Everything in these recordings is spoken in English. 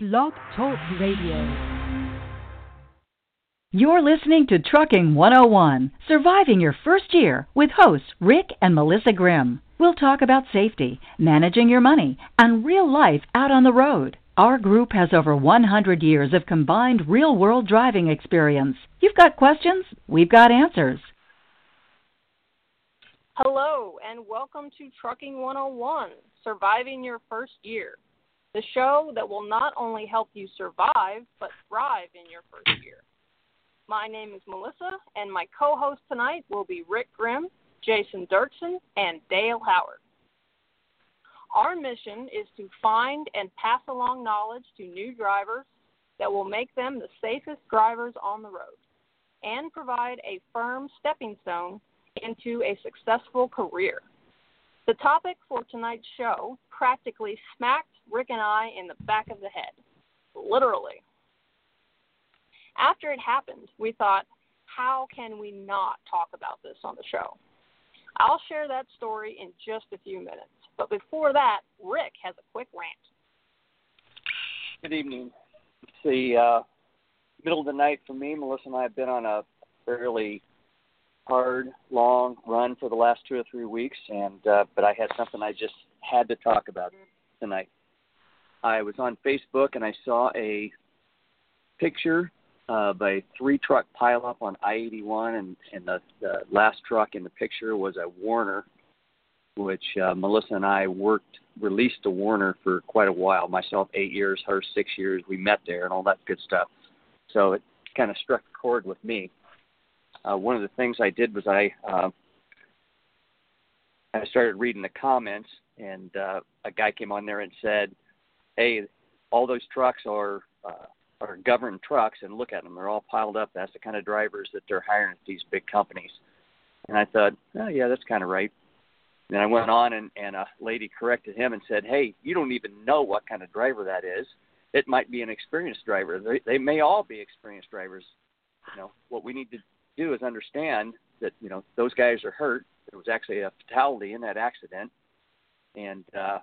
Blog Talk Radio. You're listening to Trucking 101 Surviving Your First Year with hosts Rick and Melissa Grimm. We'll talk about safety, managing your money, and real life out on the road. Our group has over 100 years of combined real world driving experience. You've got questions, we've got answers. Hello, and welcome to Trucking 101 Surviving Your First Year the show that will not only help you survive, but thrive in your first year. My name is Melissa, and my co host tonight will be Rick Grimm, Jason Dirksen, and Dale Howard. Our mission is to find and pass along knowledge to new drivers that will make them the safest drivers on the road and provide a firm stepping stone into a successful career. The topic for tonight's show practically smacked Rick and I in the back of the head. Literally. After it happened, we thought, how can we not talk about this on the show? I'll share that story in just a few minutes. But before that, Rick has a quick rant. Good evening. It's the uh, middle of the night for me. Melissa and I have been on a fairly hard, long run for the last two or three weeks, and uh, but I had something I just had to talk about tonight. I was on Facebook and I saw a picture of a three truck pileup on I 81, and, and the, the last truck in the picture was a Werner, which uh, Melissa and I worked, released a Werner for quite a while. Myself, eight years, her, six years. We met there and all that good stuff. So it kind of struck a chord with me. Uh, one of the things I did was I uh, I started reading the comments, and uh, a guy came on there and said, hey, all those trucks are uh, are governed trucks, and look at them; they're all piled up. That's the kind of drivers that they're hiring at these big companies. And I thought, oh yeah, that's kind of right. And I went on, and, and a lady corrected him and said, hey, you don't even know what kind of driver that is. It might be an experienced driver. They, they may all be experienced drivers. You know, what we need to do is understand that you know those guys are hurt. There was actually a fatality in that accident, and uh,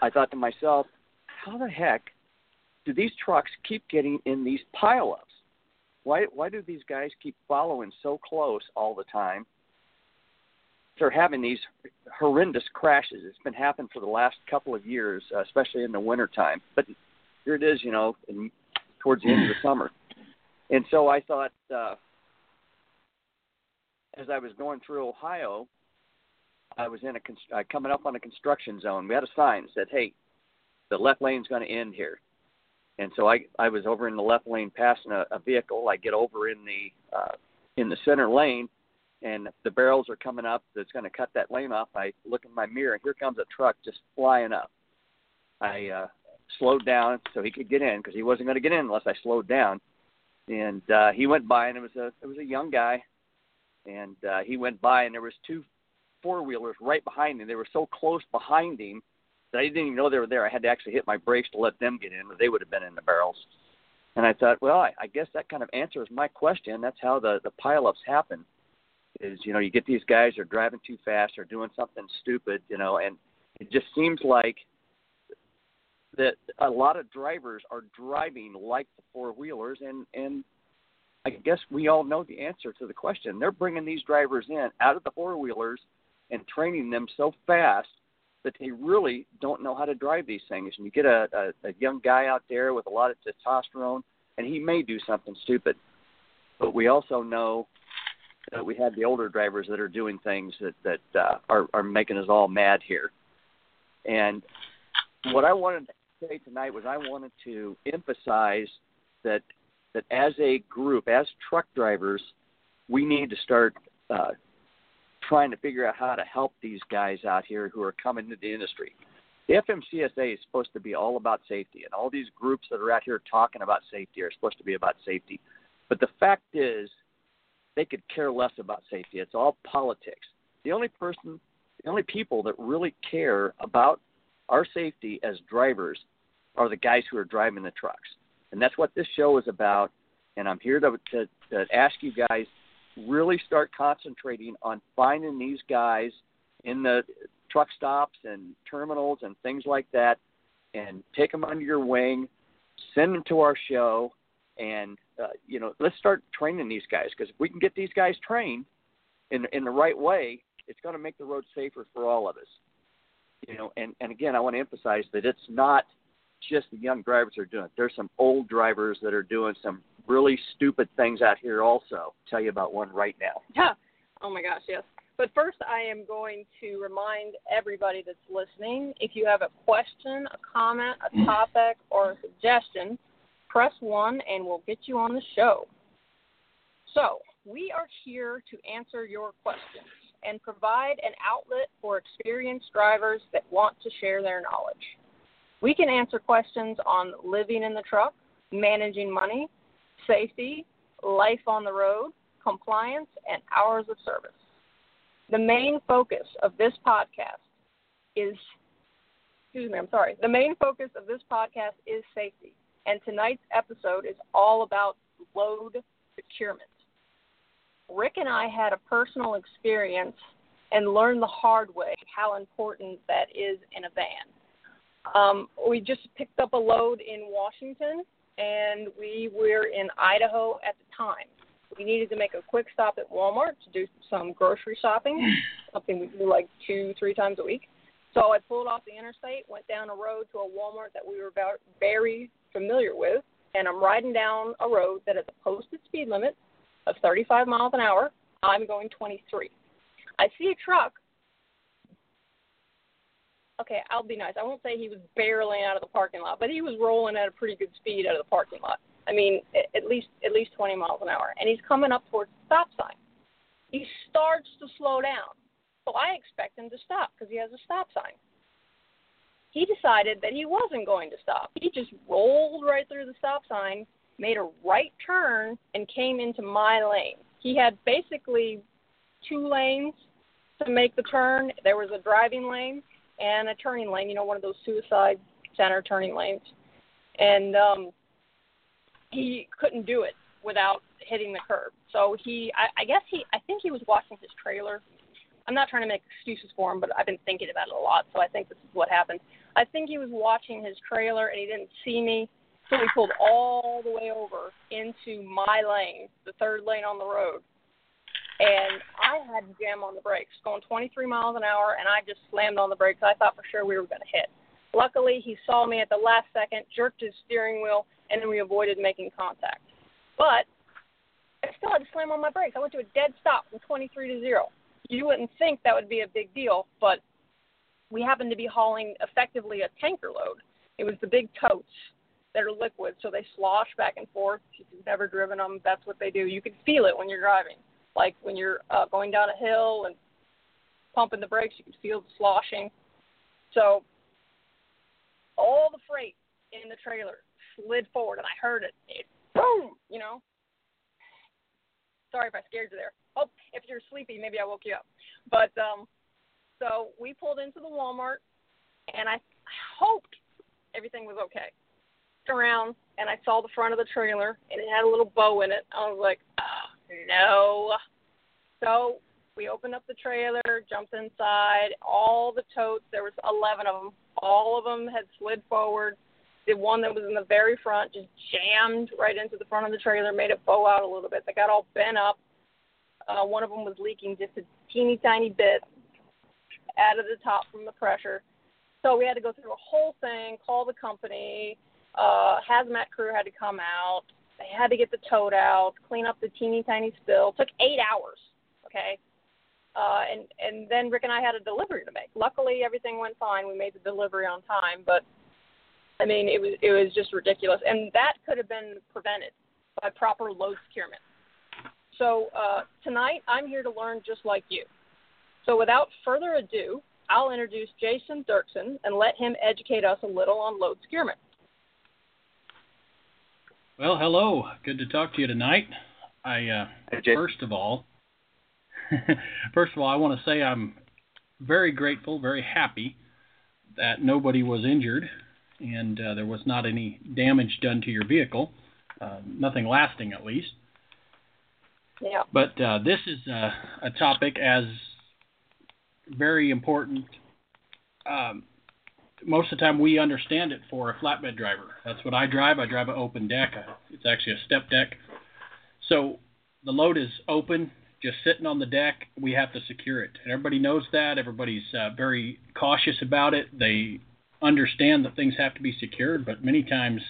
I thought to myself, how the heck do these trucks keep getting in these pileups? Why why do these guys keep following so close all the time? They're having these horrendous crashes. It's been happening for the last couple of years, uh, especially in the wintertime. But here it is, you know, in, towards the end of the summer. And so I thought, uh, as I was going through Ohio, I was in a uh, coming up on a construction zone. We had a sign that said, "Hey, the left lane's going to end here." And so I I was over in the left lane passing a, a vehicle. I get over in the uh, in the center lane, and the barrels are coming up. That's going to cut that lane off. I look in my mirror, and here comes a truck just flying up. I uh, slowed down so he could get in because he wasn't going to get in unless I slowed down. And uh, he went by, and it was a it was a young guy, and uh, he went by, and there was two four wheelers right behind him. They were so close behind him that I didn't even know they were there. I had to actually hit my brakes to let them get in, or they would have been in the barrels. And I thought, well, I, I guess that kind of answers my question. That's how the the pileups happen. Is you know you get these guys are driving too fast or doing something stupid, you know, and it just seems like that a lot of drivers are driving like the four wheelers, and and I guess we all know the answer to the question. They're bringing these drivers in out of the four wheelers and training them so fast that they really don't know how to drive these things. And you get a, a, a young guy out there with a lot of testosterone, and he may do something stupid. But we also know that we have the older drivers that are doing things that that uh, are are making us all mad here. And what I wanted to say tonight was I wanted to emphasize that that as a group, as truck drivers, we need to start uh, trying to figure out how to help these guys out here who are coming into the industry. The FMCSA is supposed to be all about safety, and all these groups that are out here talking about safety are supposed to be about safety. But the fact is, they could care less about safety. It's all politics. The only person, the only people that really care about our safety as drivers are the guys who are driving the trucks. And that's what this show is about. And I'm here to, to, to ask you guys really start concentrating on finding these guys in the truck stops and terminals and things like that and take them under your wing, send them to our show, and uh, you know let's start training these guys because if we can get these guys trained in in the right way, it's going to make the road safer for all of us. You know, and and again, I want to emphasize that it's not just the young drivers are doing it. There's some old drivers that are doing some really stupid things out here also. I'll tell you about one right now. Yeah. Oh my gosh, yes. But first, I am going to remind everybody that's listening if you have a question, a comment, a topic, or a suggestion, press 1 and we'll get you on the show. So, we are here to answer your questions and provide an outlet for experienced drivers that want to share their knowledge. We can answer questions on living in the truck, managing money, safety, life on the road, compliance, and hours of service. The main focus of this podcast is, excuse me, I'm sorry. The main focus of this podcast is safety, and tonight's episode is all about load securement. Rick and I had a personal experience and learned the hard way how important that is in a van. Um, we just picked up a load in Washington, and we were in Idaho at the time. We needed to make a quick stop at Walmart to do some grocery shopping, something we do like two, three times a week. So I pulled off the interstate, went down a road to a Walmart that we were very familiar with, and I'm riding down a road that has a posted speed limit of 35 miles an hour. I'm going 23. I see a truck okay, I'll be nice. I won't say he was barreling out of the parking lot, but he was rolling at a pretty good speed out of the parking lot. I mean, at least at least 20 miles an hour, and he's coming up towards the stop sign. He starts to slow down, so I expect him to stop because he has a stop sign. He decided that he wasn't going to stop. He just rolled right through the stop sign, made a right turn, and came into my lane. He had basically two lanes to make the turn. There was a driving lane and a turning lane, you know, one of those suicide center turning lanes. And um, he couldn't do it without hitting the curb. So he, I, I guess he, I think he was watching his trailer. I'm not trying to make excuses for him, but I've been thinking about it a lot, so I think this is what happened. I think he was watching his trailer and he didn't see me, so he pulled all the way over into my lane, the third lane on the road, and I had to jam on the brakes, going 23 miles an hour, and I just slammed on the brakes. I thought for sure we were going to hit. Luckily, he saw me at the last second, jerked his steering wheel, and then we avoided making contact. But I still had to slam on my brakes. I went to a dead stop from 23 to zero. You wouldn't think that would be a big deal, but we happened to be hauling effectively a tanker load. It was the big totes that are liquid, so they slosh back and forth. If you've never driven them, that's what they do. You can feel it when you're driving like when you're uh, going down a hill and pumping the brakes, you can feel the sloshing. So all the freight in the trailer slid forward, and I heard it. It boom, you know. Sorry if I scared you there. Oh, if you're sleepy, maybe I woke you up. But um, so we pulled into the Walmart, and I hoped everything was okay. Around, and I saw the front of the trailer, and it had a little bow in it. I was like, oh, no. So we opened up the trailer, jumped inside. All the totes, there was 11 of them. All of them had slid forward. The one that was in the very front just jammed right into the front of the trailer, made it bow out a little bit. They got all bent up. Uh, one of them was leaking just a teeny tiny bit out of the top from the pressure. So we had to go through a whole thing, call the company. Uh, hazmat crew had to come out. They had to get the tote out, clean up the teeny tiny spill. It took eight hours. Okay. Uh, and and then Rick and I had a delivery to make. Luckily, everything went fine. We made the delivery on time, but I mean, it was it was just ridiculous, and that could have been prevented by proper load securement. So uh, tonight, I'm here to learn just like you. So without further ado, I'll introduce Jason Dirksen and let him educate us a little on load securement. Well, hello. Good to talk to you tonight. I uh, hey, first of all, first of all, I want to say I'm very grateful, very happy that nobody was injured and uh, there was not any damage done to your vehicle, uh, nothing lasting at least. Yeah. But uh, this is a, a topic as very important um, most of the time we understand it for a flatbed driver. That's what I drive. I drive an open deck. It's actually a step deck. So the load is open, just sitting on the deck. We have to secure it, and everybody knows that. Everybody's uh, very cautious about it. They understand that things have to be secured, but many times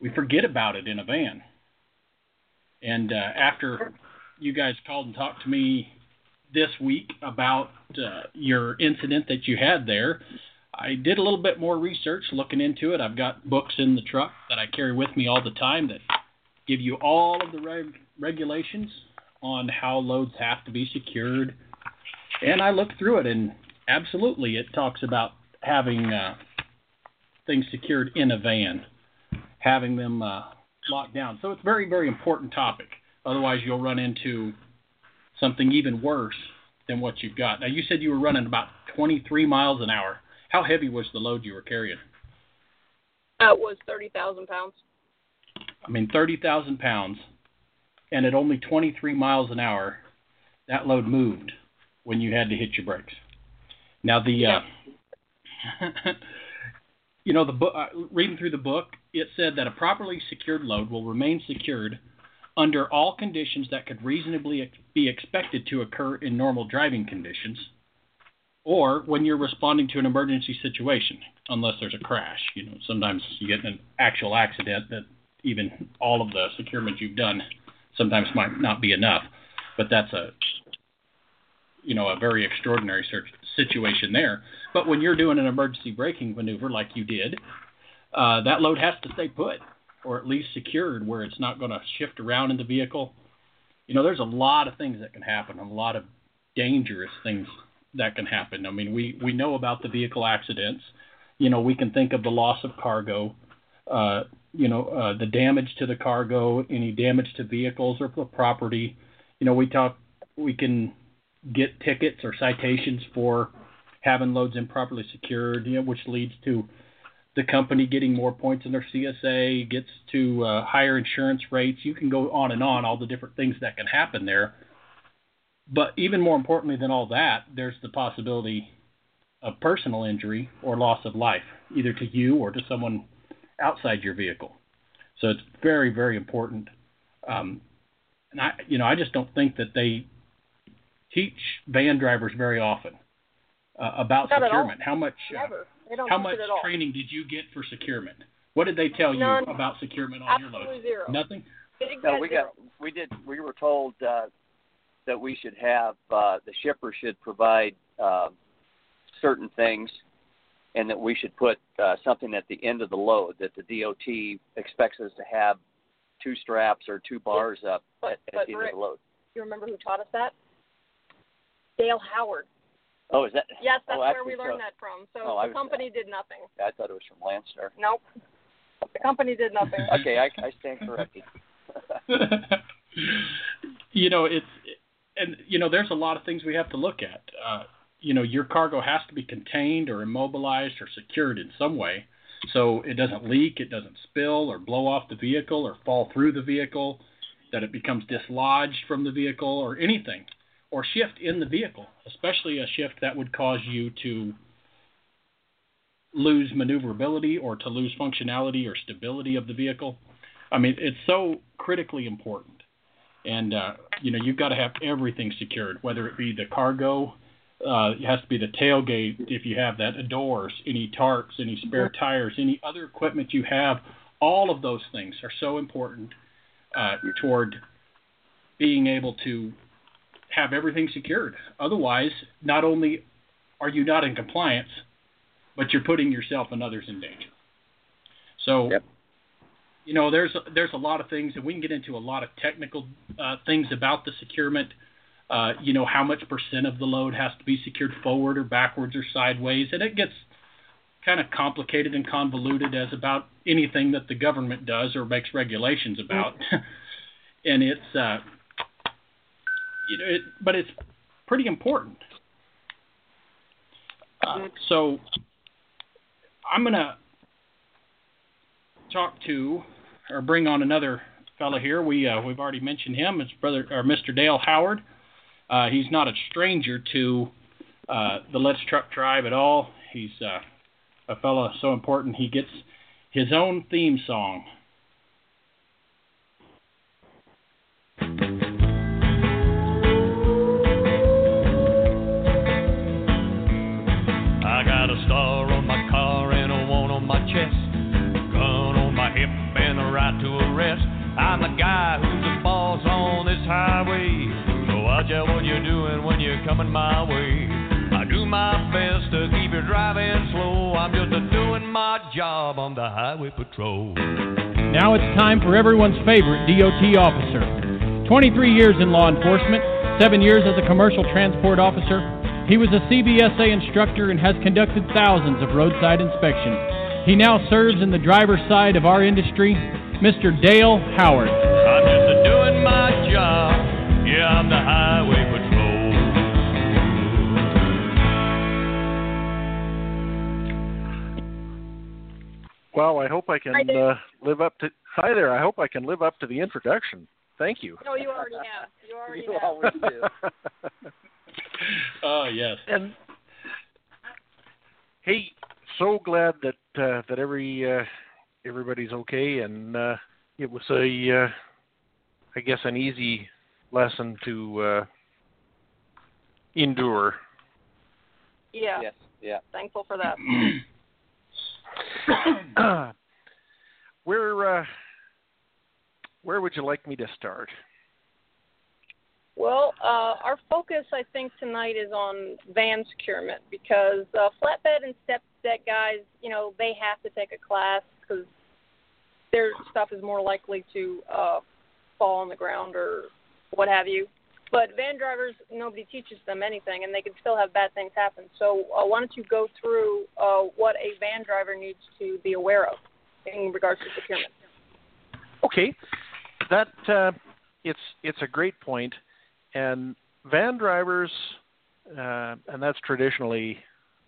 we forget about it in a van. And uh, after you guys called and talked to me this week about uh, your incident that you had there, I did a little bit more research looking into it. I've got books in the truck that I carry with me all the time that give you all of the reg- regulations on how loads have to be secured. And I looked through it, and absolutely, it talks about having uh, things secured in a van, having them uh, locked down. So it's a very, very important topic. Otherwise, you'll run into something even worse than what you've got. Now, you said you were running about 23 miles an hour. How heavy was the load you were carrying? That was 30,000 pounds. I mean, 30,000 pounds, and at only 23 miles an hour, that load moved when you had to hit your brakes. Now, the. Yeah. Uh, you know, the book, uh, reading through the book, it said that a properly secured load will remain secured under all conditions that could reasonably be expected to occur in normal driving conditions, or when you're responding to an emergency situation, unless there's a crash. You know, sometimes you get an actual accident that even all of the securement you've done sometimes might not be enough, but that's a you know a very extraordinary situation there. But when you're doing an emergency braking maneuver like you did, uh, that load has to stay put or at least secured where it's not going to shift around in the vehicle. You know, there's a lot of things that can happen, a lot of dangerous things that can happen. I mean, we we know about the vehicle accidents. You know, we can think of the loss of cargo. Uh, you know, uh, the damage to the cargo, any damage to vehicles or property. You know, we talk, we can get tickets or citations for having loads improperly secured, you know, which leads to the company getting more points in their CSA, gets to uh, higher insurance rates. You can go on and on, all the different things that can happen there. But even more importantly than all that, there's the possibility of personal injury or loss of life, either to you or to someone outside your vehicle. So it's very, very important. Um, and I, you know, I just don't think that they teach van drivers very often uh, about Not securement. How much? Uh, Never. How much it at all. training did you get for securement? What did they tell None. you about securement on your Absolutely zero. Nothing. No, we zero. got we did we were told uh, that we should have uh, the shipper should provide uh, certain things, and that we should put uh, something at the end of the load that the DOT expects us to have two straps or two bars up But- at, but at the end Rick- of the load. You remember who taught us that? Dale Howard. Oh, is that? Yes, that's oh, where actually, we learned so- that from. So Oh, the was- company did nothing. I thought it was from Landstar. Nope. The company did nothing. Okay, I, I stand corrected. you know, it's and you know, there's a lot of things we have to look at. Uh, you know, your cargo has to be contained or immobilized or secured in some way, so it doesn't leak, it doesn't spill or blow off the vehicle or fall through the vehicle, that it becomes dislodged from the vehicle or anything, or shift in the vehicle, especially a shift that would cause you to lose maneuverability or to lose functionality or stability of the vehicle. I mean, it's so critically important. And, uh, you know, you've got to have everything secured, whether it be the cargo, uh, it has to be the tailgate if you have that, the doors, any tarps, any spare tires, any other equipment you have. All of those things are so important uh, toward being able to have everything secured. Otherwise, not only are you not in compliance, but you're putting yourself and others in danger. So, Yep. You know, there's there's a lot of things, and we can get into a lot of technical uh, things about the securement. Uh, you know, how much percent of the load has to be secured forward or backwards or sideways, and it gets kind of complicated and convoluted as about anything that the government does or makes regulations about. and it's uh, you know, it, but it's pretty important. Uh, so I'm gonna talk to or bring on another fellow here. We uh, we've already mentioned him. It's brother or Mr. Dale Howard. Uh, he's not a stranger to uh, the Let's Truck Tribe at all. He's uh, a fellow so important he gets his own theme song. I'm the guy who's the boss on this highway. So watch out what you're doing when you're coming my way. I do my best to keep you driving slow. I'm just doing my job on the highway patrol. Now it's time for everyone's favorite DOT officer. 23 years in law enforcement, 7 years as a commercial transport officer. He was a CVSA instructor and has conducted thousands of roadside inspections. He now serves in the driver's side of our industry, Mr. Dale Howard. I'm just a doing my job. Yeah, I'm the highway patrol. Well, I hope I can uh, live up to. Hi there. I hope I can live up to the introduction. Thank you. No, you already have. You already You have. always do. Oh, yes. and hey, so glad that uh, that every uh, everybody's okay, and uh, it was a, uh, I guess, an easy lesson to uh, endure. Yeah. Yes. Yeah. Thankful for that. where uh, where would you like me to start? Well, uh, our focus, I think, tonight is on van securement because uh, flatbed and step deck guys, you know, they have to take a class because their stuff is more likely to uh, fall on the ground or what have you. But van drivers, nobody teaches them anything, and they can still have bad things happen. So, uh, why don't you go through uh, what a van driver needs to be aware of in regards to securement? Okay, that uh, it's it's a great point, and van drivers, uh, and that's traditionally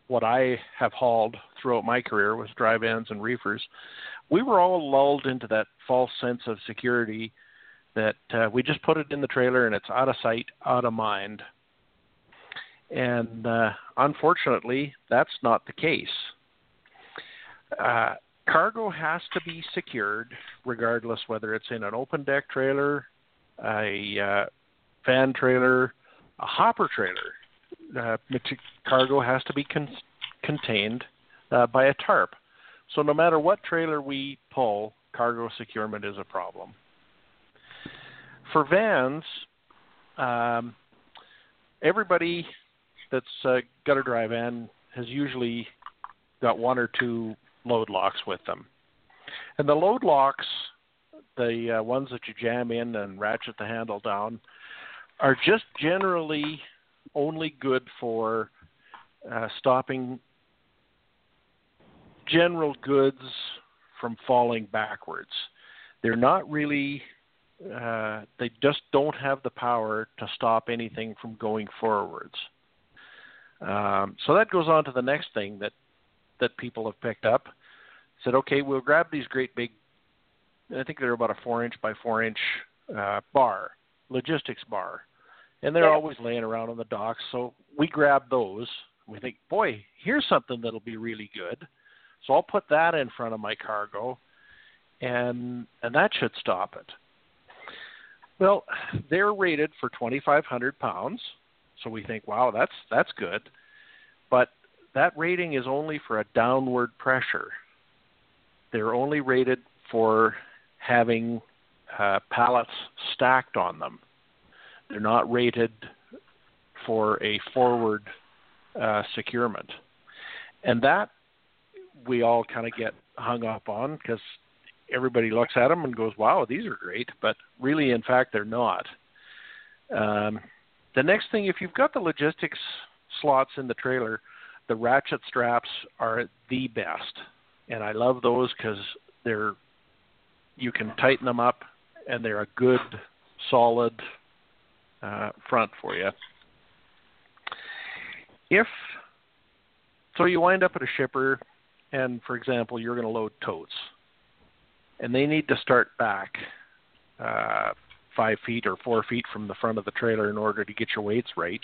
what I have hauled throughout my career was dry vans and reefers. We were all lulled into that false sense of security that uh, we just put it in the trailer and it's out of sight, out of mind. And uh, unfortunately, that's not the case. Uh, cargo has to be secured regardless whether it's in an open deck trailer, a van trailer, a hopper trailer. Uh, cargo has to be con- contained uh, by a tarp. So no matter what trailer we pull, cargo securement is a problem. For vans, um, everybody that's uh, got a dry van has usually got one or two load locks with them. And the load locks, the uh, ones that you jam in and ratchet the handle down, are just generally only good for uh, stopping general goods from falling backwards. They're not really, uh, they just don't have the power to stop anything from going forwards. Um, so that goes on to the next thing that that people have picked up. Said, okay, we'll grab these great big. I think they're about a four inch by four inch uh, bar, logistics bar, and they're Yeah. always laying around on the docks. So we grab those. We think, boy, here's something that'll be really good. So I'll put that in front of my cargo, and and that should stop it. Well, they're rated for 2,500 pounds, so we think, wow, that's that's good, but that rating is only for a downward pressure. They're only rated for having uh, pallets stacked on them. They're not rated for a forward uh, securement, and that we all kind of get hung up on because everybody looks at them and goes, "Wow, these are great," but really, in fact, they're not. Um, the next thing, if you've got the logistics slots in the trailer, the ratchet straps are the best, and I love those because they're you can tighten them up, and they're a good, solid uh, front for you. If so, you wind up at a shipper, and for example, you're going to load totes, and they need to start back uh, five feet or four feet from the front of the trailer in order to get your weights right.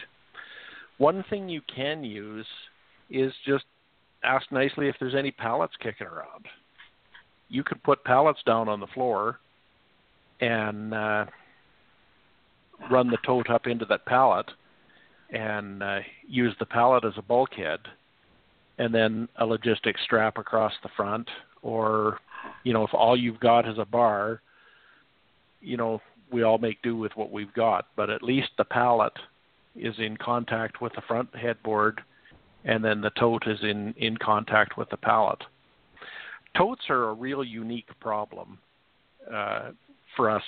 One thing you can use is just ask nicely if there's any pallets kicking around. You could put pallets down on the floor and uh, run the tote up into that pallet and uh, use the pallet as a bulkhead and then a logistic strap across the front or you know if all you've got is a bar you know we all make do with what we've got. But at least the pallet is in contact with the front headboard and then the tote is in in contact with the pallet. Totes are a real unique problem uh, for us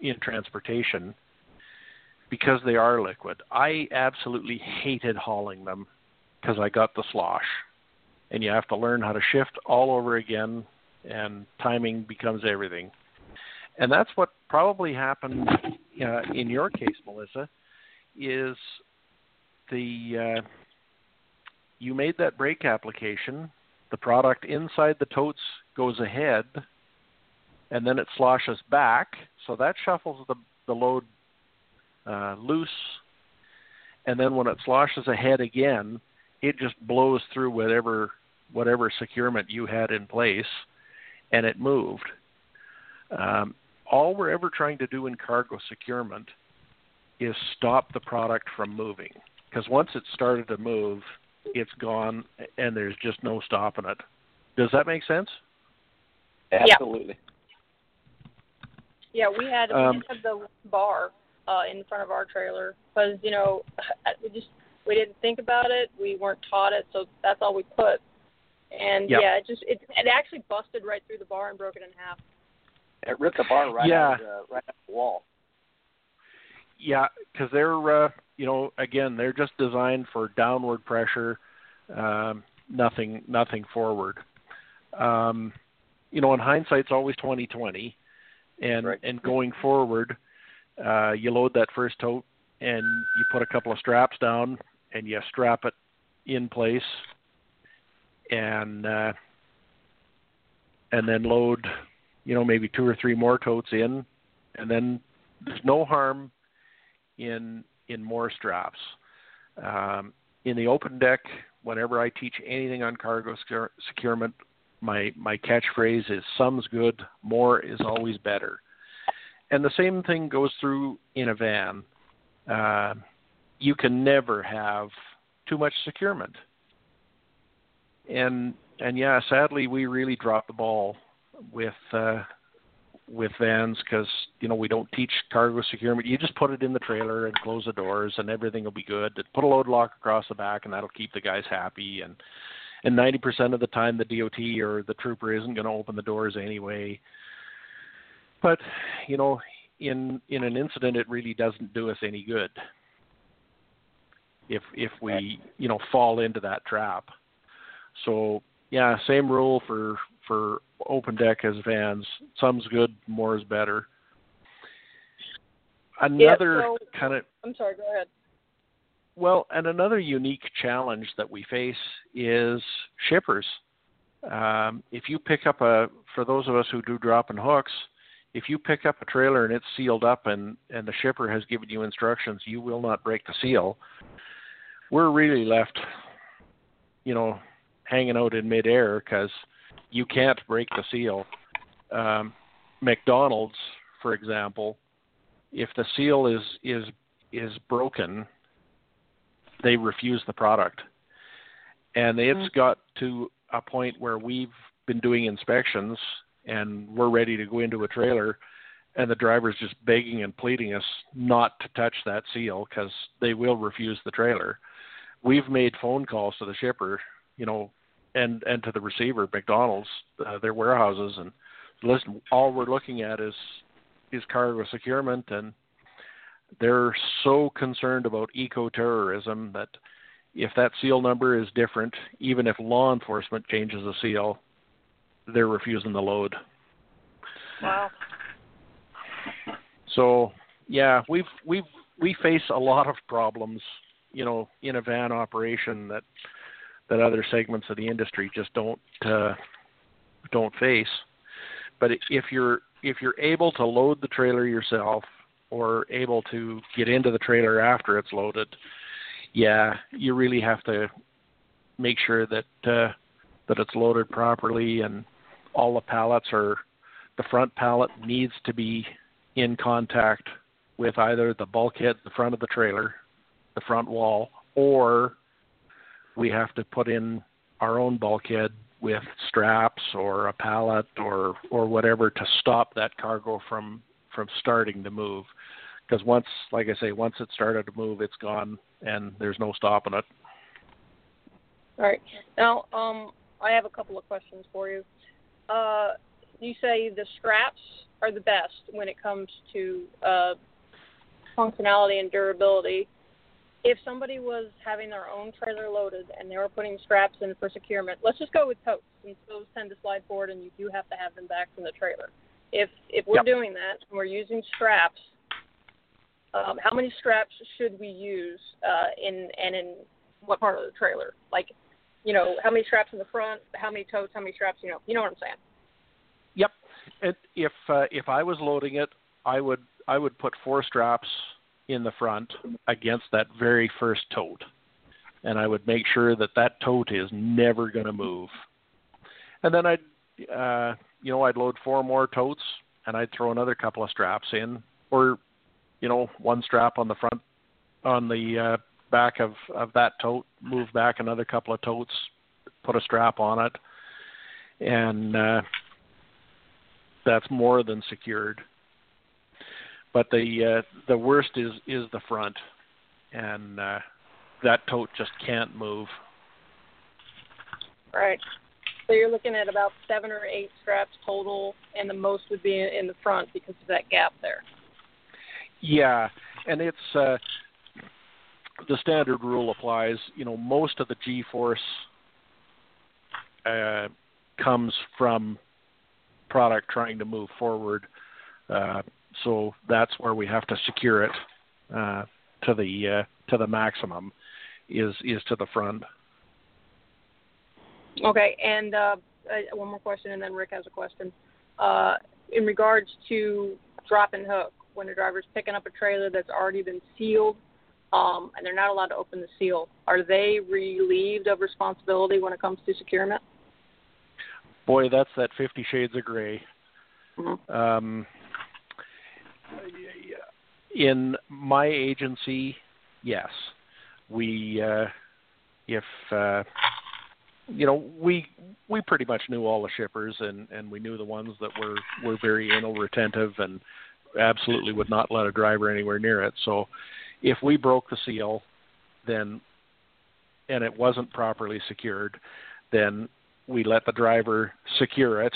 in transportation because they are liquid. I absolutely hated hauling them because I got the slosh. And you have to learn how to shift all over again, and timing becomes everything. And that's what probably happened uh, in your case, Melissa, is the uh, you made that brake application. The product inside the totes goes ahead, and then it sloshes back. So that shuffles the the load uh, loose, and then when it sloshes ahead again, it just blows through whatever whatever securement you had in place, and it moved. Um, all we're ever trying to do in cargo securement is stop the product from moving, because once it started to move, it's gone, and there's just no stopping it. Does that make sense? Absolutely. Yeah, we had Um, we had the bar uh, in front of our trailer because you know we just we didn't think about it. We weren't taught it, so that's all we put. And Yep. yeah, it just it it actually busted right through the bar and broke it in half. It ripped the bar right Yeah. out of the, right out the wall. Yeah, because they're uh, you know again they're just designed for downward pressure, um, nothing nothing forward. Um, you know, in hindsight, it's always twenty twenty, and Right. and going forward, uh, you load that first tote and you put a couple of straps down and you strap it in place, and uh, and then load, you know, maybe two or three more totes in, and then there's no harm in in more straps. Um, in the open deck, whenever I teach anything on cargo secure, securement, my my catchphrase is "some's good, more is always better." And the same thing goes through in a van. Uh, you can never have too much securement. And and yeah, sadly, we really dropped the ball with uh, with vans because you know we don't teach cargo securement. You just put it in the trailer and close the doors, and everything will be good. Put a load lock across the back, and that'll keep the guys happy. And and 90% of the time, the DOT or the trooper isn't going to open the doors anyway. But you know, in in an incident, it really doesn't do us any good if if we you know fall into that trap. So yeah, same rule for for open deck as vans. Some's good, more is better. Another so- kind of I'm sorry. Go ahead. Well, and another unique challenge that we face is shippers. Um, if you pick up a, for those of us who do drop and hooks, if you pick up a trailer and it's sealed up and, and the shipper has given you instructions, you will not break the seal. We're really left, you know, hanging out in midair because you can't break the seal. Um, McDonald's, for example, if the seal is is is broken, they refuse the product. And it's got to a point where we've been doing inspections and we're ready to go into a trailer and the driver's just begging and pleading us not to touch that seal because they will refuse the trailer. We've made phone calls to the shipper, you know, and and to the receiver, McDonald's, uh, their warehouses, and listen. All we're looking at is is cargo securement, and they're so concerned about eco-terrorism that if that seal number is different, even if law enforcement changes the seal, they're refusing the load. Wow. So yeah, we've we've we face a lot of problems, you know, in a van operation that that other segments of the industry just don't uh, don't face. But if you're if you're able to load the trailer yourself or able to get into the trailer after it's loaded, yeah, you really have to make sure that uh, that it's loaded properly and all the pallets are the front pallet needs to be in contact with either the bulkhead, the front of the trailer, the front wall, or we have to put in our own bulkhead with straps or a pallet or or whatever to stop that cargo from from starting to move. Because once like i say once it started to move it's gone and there's no stopping it. All right. Now um i have a couple of questions for you. Uh you say the scraps are the best when it comes to uh functionality and durability. If somebody was having their own trailer loaded and they were putting scraps in for securement, let's just go with totes since those tend to slide forward and you do have to have them back from the trailer. If if we're yep. doing that and we're using straps, um, how many straps should we use uh, in and in what part of the trailer? Like, you know, how many straps in the front? How many totes? How many straps? You know, you know what I'm saying? Yep. And if uh, if I was loading it, I would I would put four straps in the front against that very first tote. And I would make sure that that tote is never going to move. And then I'd, uh, you know, I'd load four more totes and I'd throw another couple of straps in, or, you know, one strap on the front, on the uh, back of of that tote, move back another couple of totes, put a strap on it, and uh, that's more than secured but the uh, the worst is is the front, and uh, that tote just can't move. Right. So you're looking at about seven or eight straps total, and the most would be in the front because of that gap there. Yeah, and it's uh, the standard rule applies. You know, most of the G-force uh, comes from product trying to move forward. Uh, so that's where we have to secure it uh, to the uh, to the maximum is is to the front. Okay, and uh, one more question, and then Rick has a question. Uh, in regards to drop and hook, when a driver's picking up a trailer that's already been sealed, um, and they're not allowed to open the seal, are they relieved of responsibility when it comes to securement? Boy, that's that Fifty Shades of gray mm-hmm. um, in my agency, yes, we uh, if uh, you know we we pretty much knew all the shippers and and we knew the ones that were were very anal retentive and absolutely would not let a driver anywhere near it. So if we broke the seal, then and it wasn't properly secured, then we let the driver secure it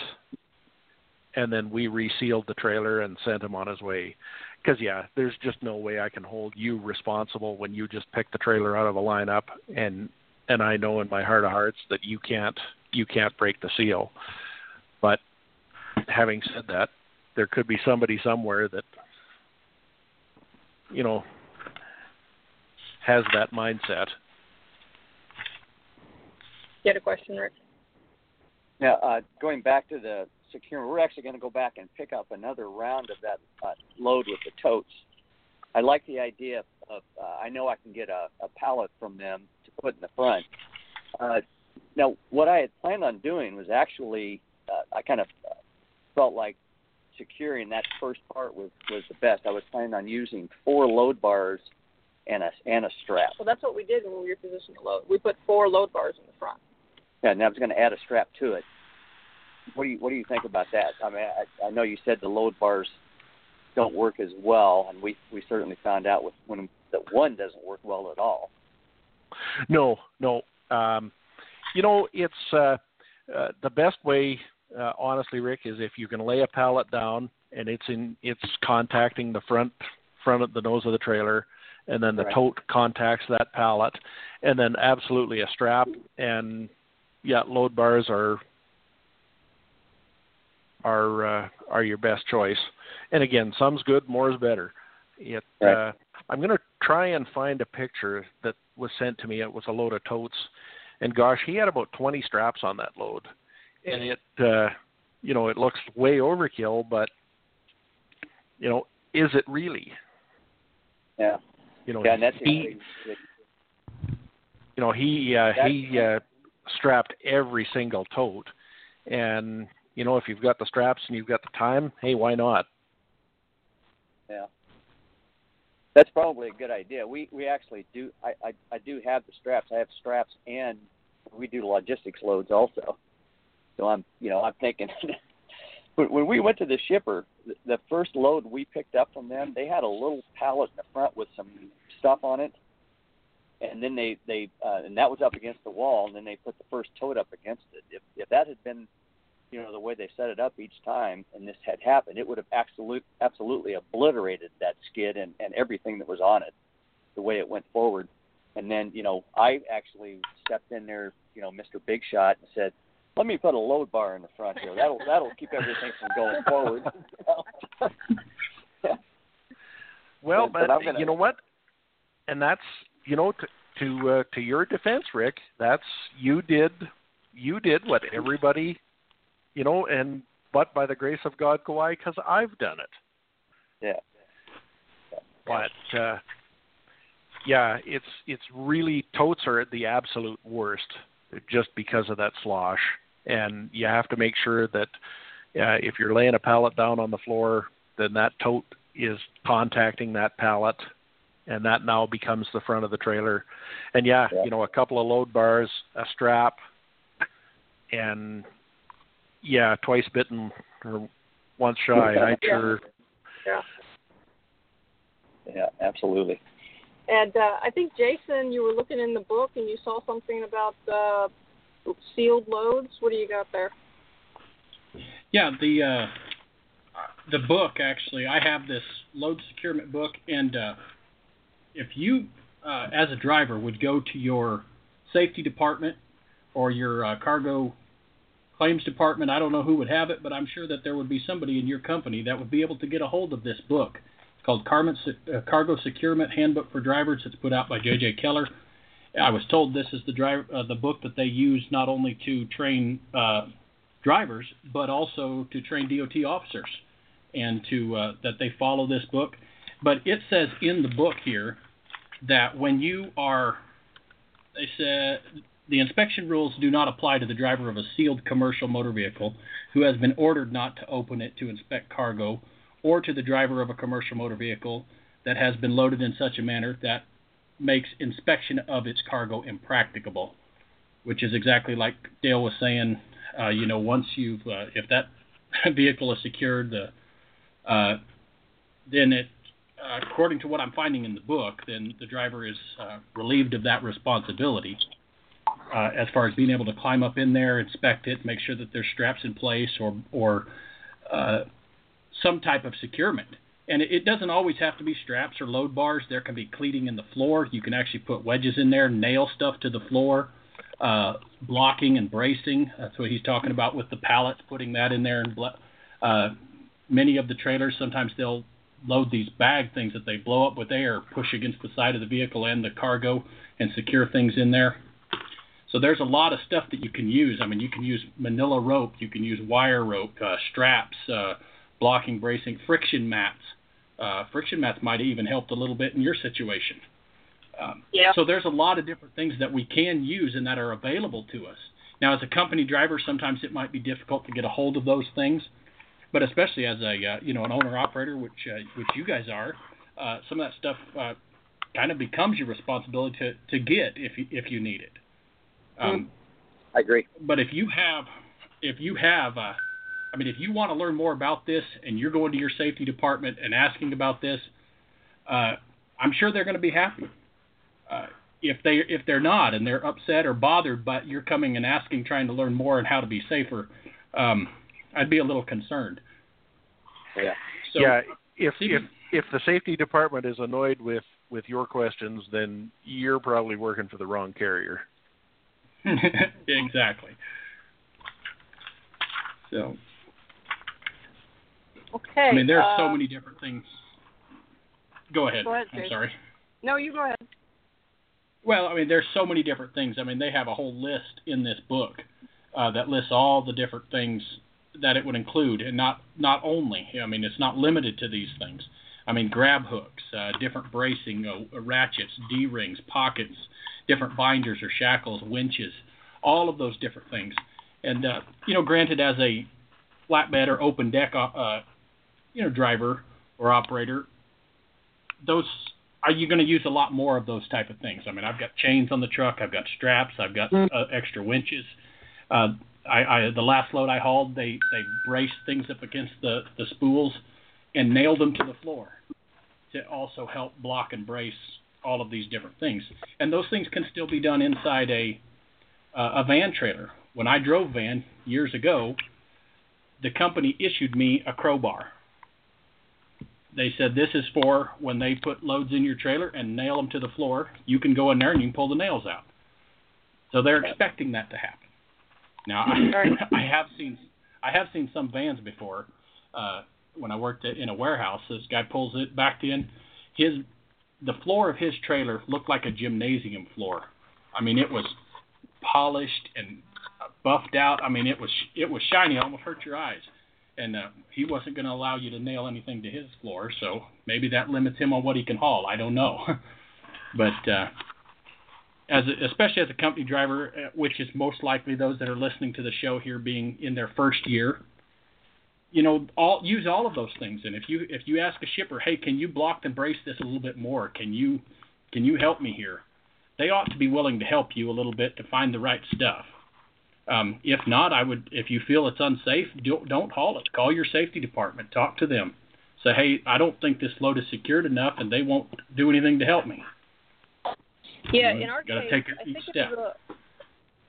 and then we resealed the trailer and sent him on his way. Because yeah, there's just no way I can hold you responsible when you just pick the trailer out of a lineup, and and I know in my heart of hearts that you can't you can't break the seal. But having said that, there could be somebody somewhere that you know has that mindset. You had a question, Rick? Yeah, uh, going back to the secure. We're actually going to go back and pick up another round of that uh, load with the totes. I like the idea of. Uh, I know I can get a, a pallet from them to put in the front. Uh, now, what I had planned on doing was actually, uh, I kind of felt like securing that first part was was the best. I was planning on using four load bars and a and a strap. Well, that's what we did when we were positioned to load. We put four load bars in the front. Yeah, and I was going to add a strap to it what do you what do you think about that? I mean, I, I know you said the load bars don't work as well, and we we certainly found out with when that one doesn't work well at all. No, no. Um, you know, it's uh, uh, the best way, uh, honestly, Rick, is if you can lay a pallet down and it's in it's contacting the front front of the nose of the trailer, and then the right. tote contacts that pallet, and then absolutely a strap and yeah, load bars are are uh, are your best choice. And again, some's good, more is better. It, right. uh, I'm going to try and find a picture that was sent to me. It was a load of totes, and gosh, he had about 20 straps on that load, and it, uh, you know, it looks way overkill, but you know, is it really? Yeah. You know, yeah, and that's he, you know, he uh, he uh, strapped every single tote, and you know, if you've got the straps and you've got the time, hey, why not? Yeah. That's probably a good idea. We we actually do. I, I I do have the straps. I have straps, and we do logistics loads also. So I'm you know I'm thinking But when we went to the shipper, the first load we picked up from them, they had a little pallet in the front with some stuff on it, and then they they uh, and that was up against the wall, and then they put the first tote up against it. If if that had been you know the way they set it up each time and this had happened it would have absolute, absolutely obliterated that skid and, and everything that was on it the way it went forward. And then you know i actually stepped in there you know mr big shot and said let me put a load bar in the front here. That'll that'll keep everything from going forward. Well but, but gonna... you know what? And that's you know to to uh, to your defense rick that's you did you did what everybody you know, and but by the grace of God go I because I've done it. Yeah. But uh, yeah, it's it's really totes are at the absolute worst just because of that slosh, and you have to make sure that uh, if you're laying a pallet down on the floor, then that tote is contacting that pallet, and that now becomes the front of the trailer. And yeah, yeah. you know, a couple of load bars, a strap, and yeah, twice bitten or once shy. I'm yeah. sure. Yeah. Yeah, absolutely. And uh, I think Jason, you were looking in the book and you saw something about uh, sealed loads. What do you got there? Yeah, the uh, the book actually. I have this load securement book, and uh, if you, uh, as a driver, would go to your safety department or your uh, cargo claims department. I don't know who would have it, but I'm sure that there would be somebody in your company that would be able to get a hold of this book. It's called Cargo Securement Handbook for Drivers. It's put out by J.J. Keller. I was told this is the driver uh, the book that they use not only to train uh, drivers but also to train DOT officers and to uh, that they follow this book. But it says in the book here that when you are they said the inspection rules do not apply to the driver of a sealed commercial motor vehicle who has been ordered not to open it to inspect cargo, or to the driver of a commercial motor vehicle that has been loaded in such a manner that makes inspection of its cargo impracticable. Which is exactly like Dale was saying. Uh, you know, once you've uh, if that vehicle is secured, the uh, then it uh, according to what I'm finding in the book, then the driver is uh, relieved of that responsibility uh, as far as being able to climb up in there, inspect it, make sure that there's straps in place or or uh, some type of securement. And it, doesn't always have to be straps or load bars. There can be cleating in the floor. You can actually put wedges in there, nail stuff to the floor, uh, blocking and bracing. That's what he's talking about with the pallets, putting that in there. And uh, many of the trailers sometimes they'll load these bag things that they blow up with air, push against the side of the vehicle and the cargo, and secure things in there. So there's a lot of stuff that you can use. I mean, you can use manila rope, you can use wire rope, uh, straps, uh, blocking, bracing, friction mats. Uh, friction mats might even helped a little bit in your situation. Um, yeah. So there's a lot of different things that we can use and that are available to us. Now, as a company driver, sometimes it might be difficult to get a hold of those things, but especially as a uh, you know an owner operator, which uh, which you guys are, uh, some of that stuff uh, kind of becomes your responsibility to, to get if you, if you need it. Um, I agree. But if you have, if you have, uh, I mean, if you want to learn more about this and you're going to your safety department and asking about this, uh, I'm sure they're going to be happy. Uh, if they if they're not and they're upset or bothered, but you're coming and asking, trying to learn more and how to be safer, um, I'd be a little concerned. Yeah. So, yeah. If if if the safety department is annoyed with with your questions, then you're probably working for the wrong carrier. exactly. So. Okay. I mean, there are uh, so many different things. Go ahead. Go ahead I'm sorry. No, you go ahead. Well, I mean, there's so many different things. I mean, they have a whole list in this book uh, that lists all the different things that it would include, and not not only. I mean, it's not limited to these things, I mean, grab hooks, uh, different bracing, uh, ratchets, D rings, pockets, different binders or shackles, winches, all of those different things. And uh, you know, granted, as a flatbed or open deck, uh, uh you know, driver or operator, those are you going to use a lot more of those type of things? I mean, I've got chains on the truck, I've got straps, I've got uh, extra winches. Uh, I, I the last load I hauled, they they braced things up against the the spools and nailed them to the floor to also help block and brace all of these different things. And those things can still be done inside a uh, a van trailer. When I drove van years ago, the company issued me a crowbar. They said this is for when they put loads in your trailer and nail them to the floor. You can go in there and you can pull the nails out. So they're expecting that to happen. Now I, I have seen I have seen some vans before. Uh, when I worked in a warehouse, this guy pulls it back in. His the floor of his trailer looked like a gymnasium floor. I mean, it was polished and buffed out. I mean, it was it was shiny, almost hurt your eyes. And uh, he wasn't going to allow you to nail anything to his floor, so maybe that limits him on what he can haul. I don't know, but uh, as a, especially as a company driver, uh, which is most likely those that are listening to the show here being in their first year, you know, all use all of those things. And if you if you ask a shipper, hey, can you block and brace this a little bit more? Can you can you help me here? They ought to be willing to help you a little bit to find the right stuff. Um, if not, I would. If you feel it's unsafe, don't, don't haul it. Call your safety department. Talk to them. Say, hey, I don't think this load is secured enough, and they won't do anything to help me. Yeah, you know, in our case, I think step. it was a,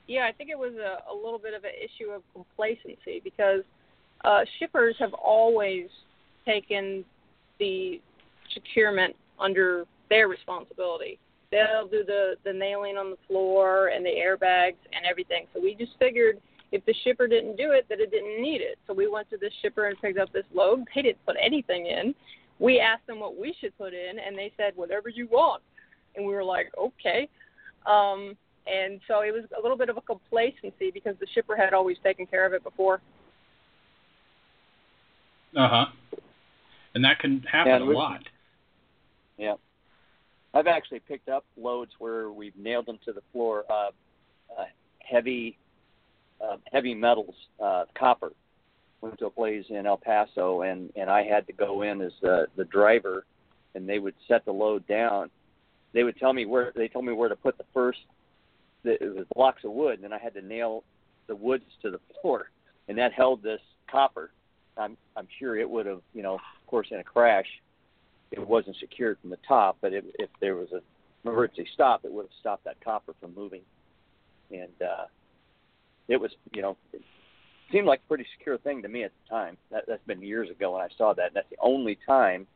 yeah, I think it was a, a little bit of an issue of complacency because uh, shippers have always taken the securement under their responsibility. They'll do the the nailing on the floor and the airbags and everything. So we just figured if the shipper didn't do it, that it didn't need it. So we went to the shipper and picked up this load. They didn't put anything in. We asked them what we should put in, and they said whatever you want. And we were like, okay. Um, and so it was a little bit of a complacency because the shipper had always taken care of it before. Uh huh. And that can happen yeah, a lot. Yeah. I've actually picked up loads where we've nailed them to the floor. Uh, uh, heavy, uh, heavy metals, uh, copper. Went to a place in El Paso, and and I had to go in as the the driver, and they would set the load down. They would tell me where they told me where to put the first. The, it was blocks of wood, and then I had to nail the woods to the floor, and that held this copper. I'm I'm sure it would have, you know, of course, in a crash, it wasn't secured from the top, but if, if there was a emergency stop, it would have stopped that copper from moving. And uh, it was, you know, it seemed like a pretty secure thing to me at the time. That, that's been years ago when I saw that. And that's the only time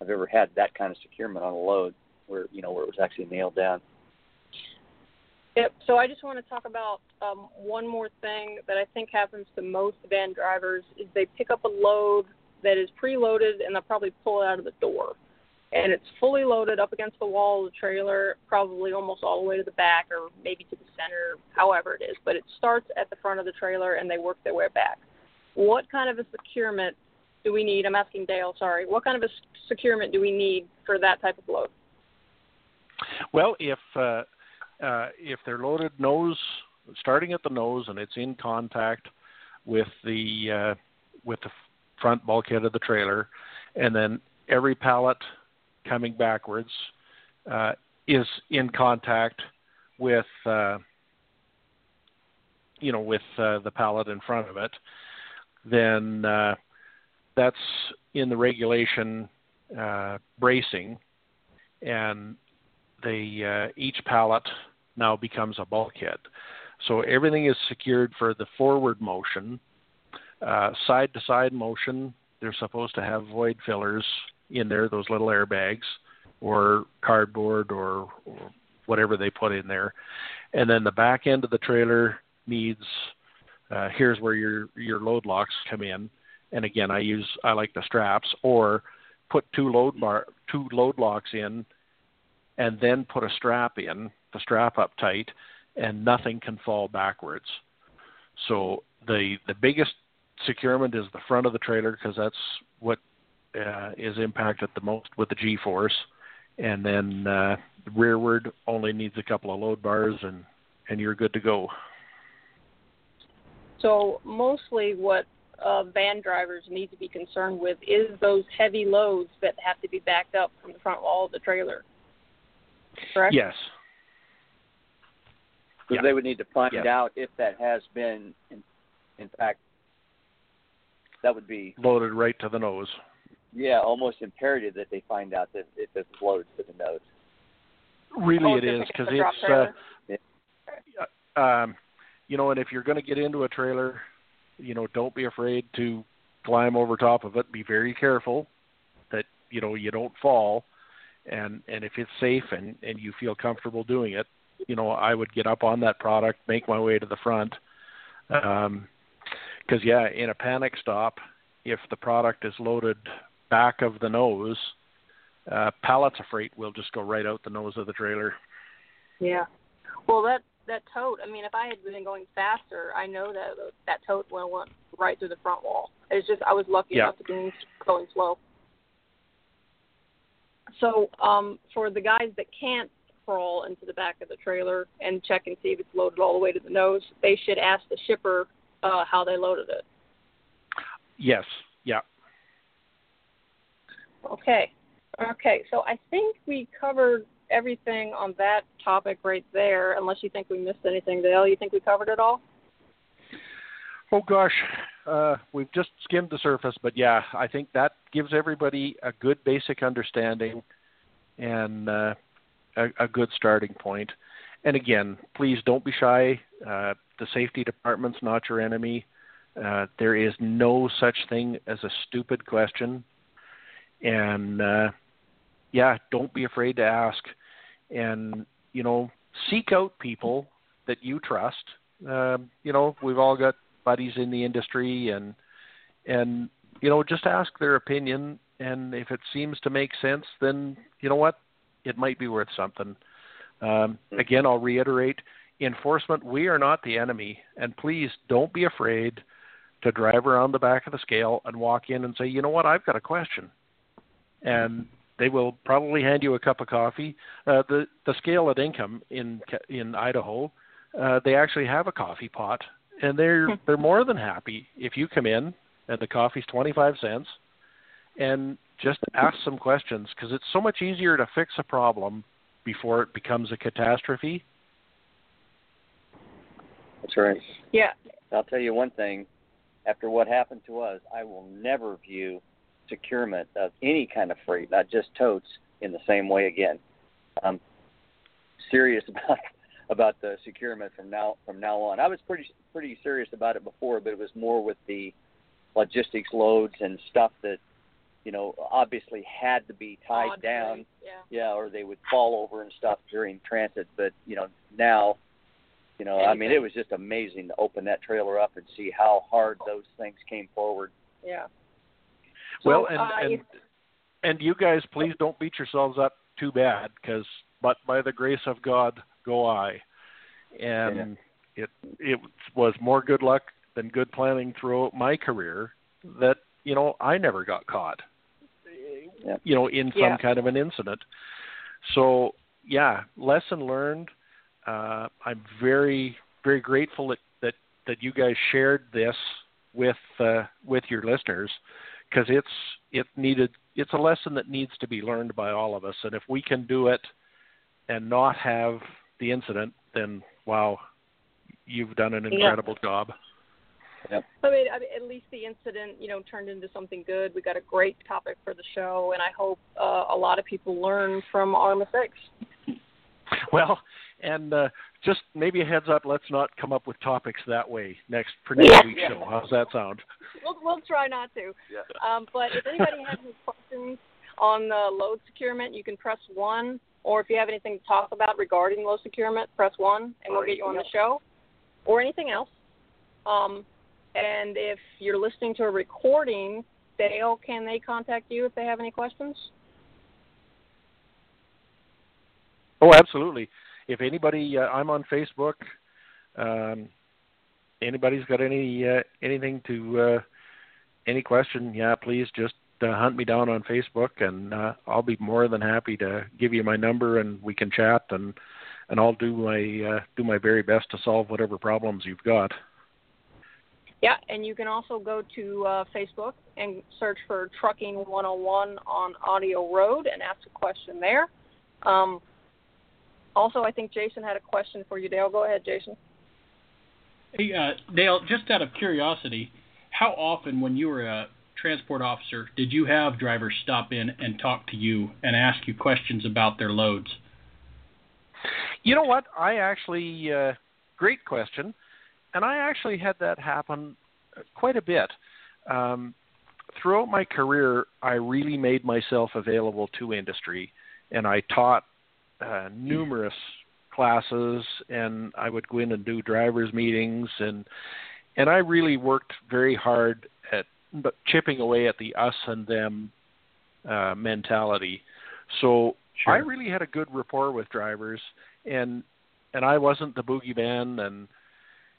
I've ever had that kind of securement on a load, where you know where it was actually nailed down. Yep. So I just want to talk about um, one more thing that I think happens to most van drivers is they pick up a load that is preloaded and they'll probably pull it out of the door. And it's fully loaded up against the wall of the trailer, probably almost all the way to the back or maybe to the center, however it is. But it starts at the front of the trailer and they work their way back. What kind of a securement do we need? I'm asking Dale, sorry. What kind of a securement do we need for that type of load? Well, if uh, uh, if they're loaded nose, starting at the nose, and it's in contact with the uh, with the front bulkhead of the trailer, and then every pallet coming backwards uh, is in contact with uh, you know with uh, the pallet in front of it, then uh, that's in the regulation uh, bracing, and the uh, each pallet now becomes a bulkhead. So everything is secured for the forward motion side to side motion, they're supposed to have void fillers in there, those little airbags, or cardboard or, or whatever they put in there. And then the back end of the trailer needs uh, here's where your your load locks come in. And again, I use I like the straps or put two load bar two load locks in, and then put a strap in the strap up tight, and nothing can fall backwards. So the the biggest securement is the front of the trailer because that's what uh, is impacted the most with the G-force, and then uh, rearward only needs a couple of load bars, and and you're good to go. So mostly what uh, van drivers need to be concerned with is those heavy loads that have to be backed up from the front wall of the trailer. Correct? Yes. Because Yeah. they would need to find Yeah. out if that has been, in, in fact, that would be, Loaded right to the nose. yeah, almost imperative that they find out that if it's loaded to the nose. Really, Oh, it just is like because a it's trailer? uh, um, you know, and if you're going to get into a trailer, you know, don't be afraid to climb over top of it. Be very careful that you know you don't fall, and and if it's safe and and you feel comfortable doing it, you know, I would get up on that product, make my way to the front, um, because yeah, in a panic stop, if the product is loaded back of the nose, uh, pallets of freight will just go right out the nose of the trailer. Yeah. Well, that that tote. I mean, if I had been going faster, I know that that tote went went right through the front wall. It's just I was lucky Yeah. enough to be going slow. So, um, for the guys that can't crawl into the back of the trailer and check and see if it's loaded all the way to the nose, they should ask the shipper uh, how they loaded it. Yes, yeah. Okay. Okay. So I think we covered everything on that topic right there. Unless you think we missed anything, Dale. You think we covered it all? Oh gosh, uh, we've just skimmed the surface, but yeah, I think that gives everybody a good basic understanding and uh, a, a good starting point. And again, please don't be shy. Uh, the safety department's not your enemy. Uh, there is no such thing as a stupid question. And uh, yeah, don't be afraid to ask. And you know, seek out people that you trust. Um, you know, we've all got buddies in the industry, and and you know, just ask their opinion. And if it seems to make sense, then you know what, it might be worth something. Um, again, I'll reiterate: enforcement. We are not the enemy, and please don't be afraid to drive around the back of the scale and walk in and say, you know what, I've got a question, and they will probably hand you a cup of coffee. Uh, the the scale at Inkom in in Idaho, uh, they actually have a coffee pot, and they're hmm. they're more than happy if you come in and the coffee's twenty five cents, and just ask some questions because it's so much easier to fix a problem before it becomes a catastrophe. That's right. Yeah. I'll tell you one thing. After what happened to us, I will never view securement of any kind of freight, not just totes, in the same way again. I'm serious about about the securement from now from now on. I was pretty pretty serious about it before, but it was more with the logistics loads and stuff that you know obviously had to be tied Odd down Yeah. yeah, or they would fall over and stuff during transit. But you know now, you know, I mean, it was just amazing to open that trailer up and see how hard those things came forward. Yeah. well, and uh, and and you guys, please don't beat yourselves up too bad, because but by the grace of God go I, and it it was more good luck than good planning throughout my career that you know I never got caught, Yep. you know, in some Yeah. kind of an incident. So yeah, lesson learned. Uh, I'm very very grateful that that that you guys shared this with uh, with your listeners because it's it needed it's a lesson that needs to be learned by all of us and if we can do it and not have the incident then wow you've done an Yeah. incredible job I mean, I mean, at least the incident, you know, turned into something good. We got a great topic for the show, and I hope uh, a lot of people learn from our mistakes. well and uh, just maybe a heads up let's not come up with topics that way next for next Yeah. week's Yeah. show how's that sound We'll, we'll try not to. Um, but if anybody has any questions on the load securement, you can press one. Or if you have anything to talk about regarding load securement, press one, and we'll get you on the show. Or anything else. Um, and if you're listening to a recording, Dale, can they contact you if they have any questions? Oh, absolutely. If anybody, uh, I'm on Facebook. Um, anybody's got any uh, anything to uh, any question, yeah, please just uh, hunt me down on Facebook, and uh, I'll be more than happy to give you my number, and we can chat, and and I'll do my uh, do my very best to solve whatever problems you've got. Yeah, and you can also go to uh, Facebook and search for Trucking 101 on Audio Road and ask a question there. Um, also, I think Jason had a question for you, Dale. Go ahead, Jason. Hey, uh, Dale, just out of curiosity, how often when you were a transport officer did you have drivers stop in and talk to you and ask you questions about their loads? You know what? I actually, uh, great question. And I actually had that happen quite a bit. Um, throughout my career, I really made myself available to industry, and I taught uh, numerous classes, and I would go in and do drivers meetings, and and I really worked very hard at chipping away at the us and them uh, mentality. So sure. I really had a good rapport with drivers, and and I wasn't the boogeyman, and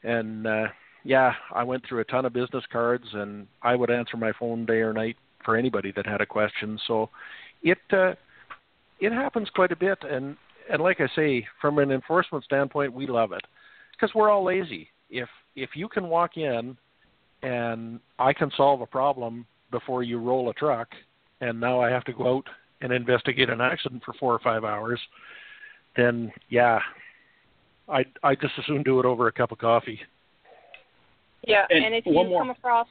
and uh, yeah, I went through a ton of business cards, and I would answer my phone day or night for anybody that had a question. So it uh, it happens quite a bit, and and like I say, from an enforcement standpoint, we love it because we're all lazy. If if you can walk in and I can solve a problem before you roll a truck, and now I have to go out and investigate an accident for four or five hours, then yeah, I I just as soon do it over a cup of coffee. Yeah, and, and if you come across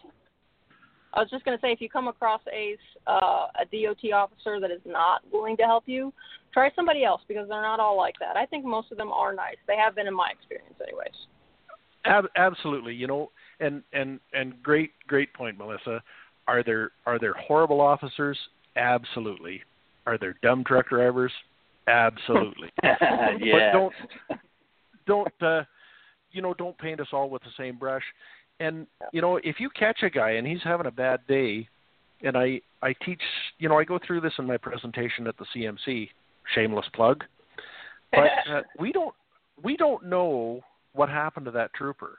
I was just going to say, if you come across a uh, a DOT officer that is not willing to help you, try somebody else because they're not all like that. I think most of them are nice. They have been in my experience, anyways. Ab- absolutely, you know, and and and great great point, Melissa. Are there are there horrible officers? Absolutely. Are there dumb truck drivers? Absolutely. yeah. But don't don't uh, you know don't paint us all with the same brush. And you know, if you catch a guy and he's having a bad day, and I I teach, you know, I go through this in my presentation at the CMC. Shameless plug. But uh, we don't we don't know what happened to that trooper.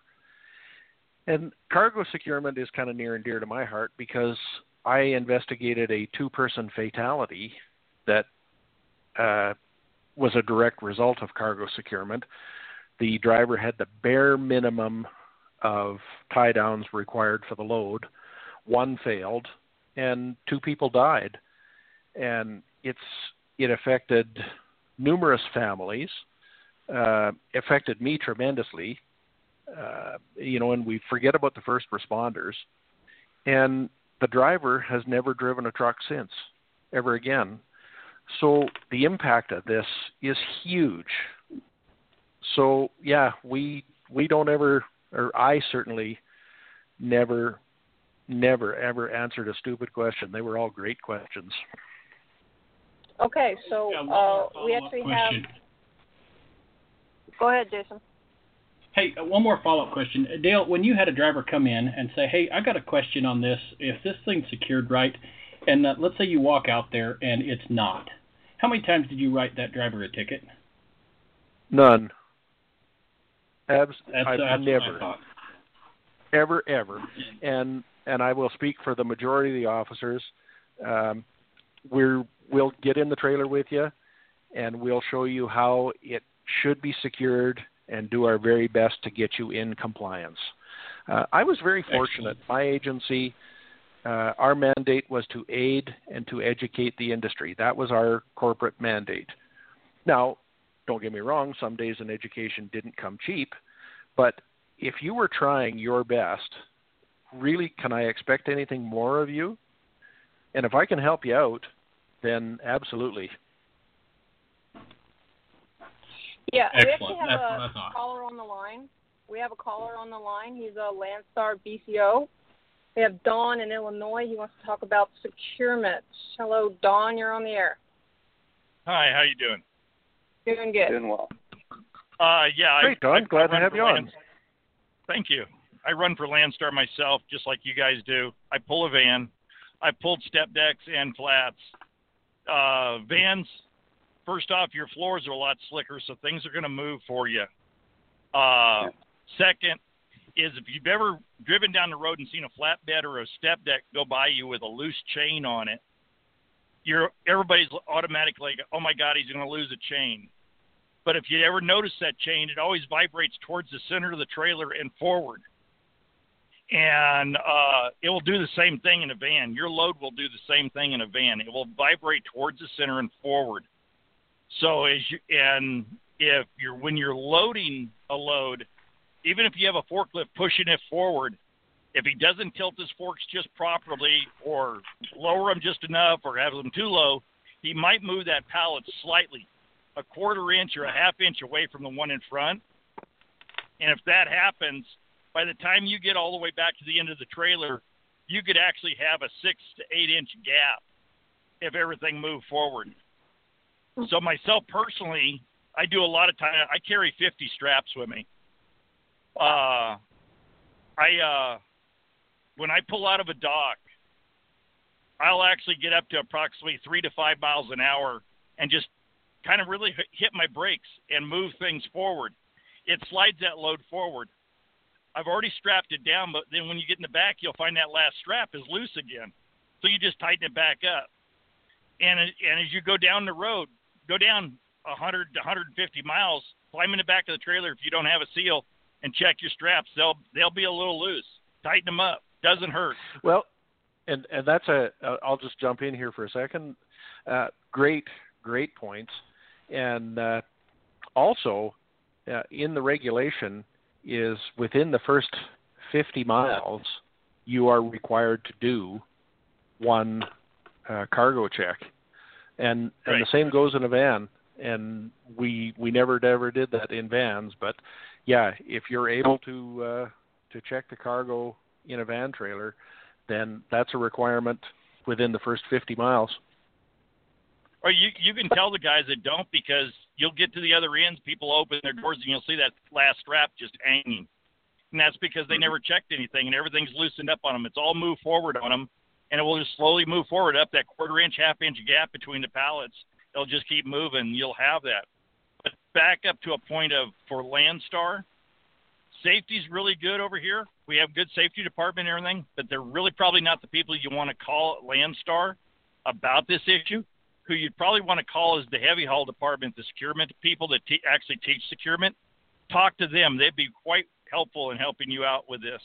And cargo securement is kind of near and dear to my heart because I investigated a two-person fatality that uh, was a direct result of cargo securement. The driver had the bare minimum of tie downs required for the load. One failed, and two people died, and it's it affected numerous families. Uh, affected me tremendously. Uh, you know, and we forget about the first responders. And the driver has never driven a truck since, ever again. So the impact of this is huge. So yeah, we we don't ever or I certainly never, never, ever answered a stupid question. They were all great questions. Okay, so uh, we actually have. Go ahead, Jason. Hey, uh, one more follow-up question, Dale. When you had a driver come in and say, "Hey, I got a question on this. If this thing's secured right," and uh, let's say you walk out there and it's not, how many times did you write that driver a ticket? None. Abs- that's, I've that's never, ever, ever, and and I will speak for the majority of the officers. Um, we're we'll get in the trailer with you, and we'll show you how it should be secured, and do our very best to get you in compliance. Uh, I was very fortunate. Excellent. My agency, uh, our mandate was to aid and to educate the industry. That was our corporate mandate. Now, don't get me wrong, some days an education didn't come cheap, but if you were trying your best, really, can I expect anything more of you? And if I can help you out, then absolutely. Yeah, Excellent. we actually have That's a caller on the line. We have a caller on the line. He's a Landstar BCO. We have Don in Illinois. He wants to talk about securement. Hello, Don. You're on the air. Hi. How you doing? Doing good. Doing well. Uh, yeah. Great, I, Don. I, Glad I to have you Lands- on. Thank you. I run for Landstar myself, just like you guys do. I pull a van. I pulled step decks and flats. Uh, vans, first off, your floors are a lot slicker, so things are going to move for you. Uh, second, is if you've ever driven down the road and seen a flatbed or a step deck go by you with a loose chain on it, you're everybody's automatically like, oh my god, he's going to lose a chain. But if you ever notice that chain, it always vibrates towards the center of the trailer and forward. And uh, it will do the same thing in a van. Your load will do the same thing in a van. It will vibrate towards the center and forward. So as you and if you're when you're loading a load, even if you have a forklift pushing it forward, if he doesn't tilt his forks just properly or lower them just enough or have them too low, he might move that pallet slightly a quarter inch or a half inch away from the one in front. And if that happens, by the time you get all the way back to the end of the trailer, you could actually have a six to eight inch gap if everything moved forward. So myself personally, I do a lot of time. I carry 50 straps with me. Uh, I uh, when I pull out of a dock, I'll actually get up to approximately three to five miles an hour and just kind of really hit my brakes and move things forward. It slides that load forward. I've already strapped it down, but then when you get in the back, you'll find that last strap is loose again. So you just tighten it back up. And and as you go down the road, go down 100 to 150 miles, climb in the back of the trailer if you don't have a seal, and check your straps. They'll they'll be a little loose. Tighten them up. Doesn't hurt. Well, and and that's a. I'll just jump in here for a second. Uh, great great points. And uh, also, uh, in the regulation, is within the first 50 miles, you are required to do one uh, cargo check, and and the same goes in a van. And we we never ever did that in vans, but yeah, if you're able to uh, to check the cargo in a van trailer, then that's a requirement within the first 50 miles. Or you you can tell the guys that don't because you'll get to the other ends, people open their doors and you'll see that last strap just hanging. And that's because they mm-hmm. never checked anything and everything's loosened up on them. It's all moved forward on them and it will just slowly move forward up that quarter inch, half inch gap between the pallets. It'll just keep moving. You'll have that. But back up to a point of for Landstar, safety's really good over here. We have good safety department and everything, but they're really probably not the people you want to call at Landstar about this issue who you'd probably want to call is the heavy haul department, the securement people that te- actually teach securement. Talk to them; they'd be quite helpful in helping you out with this.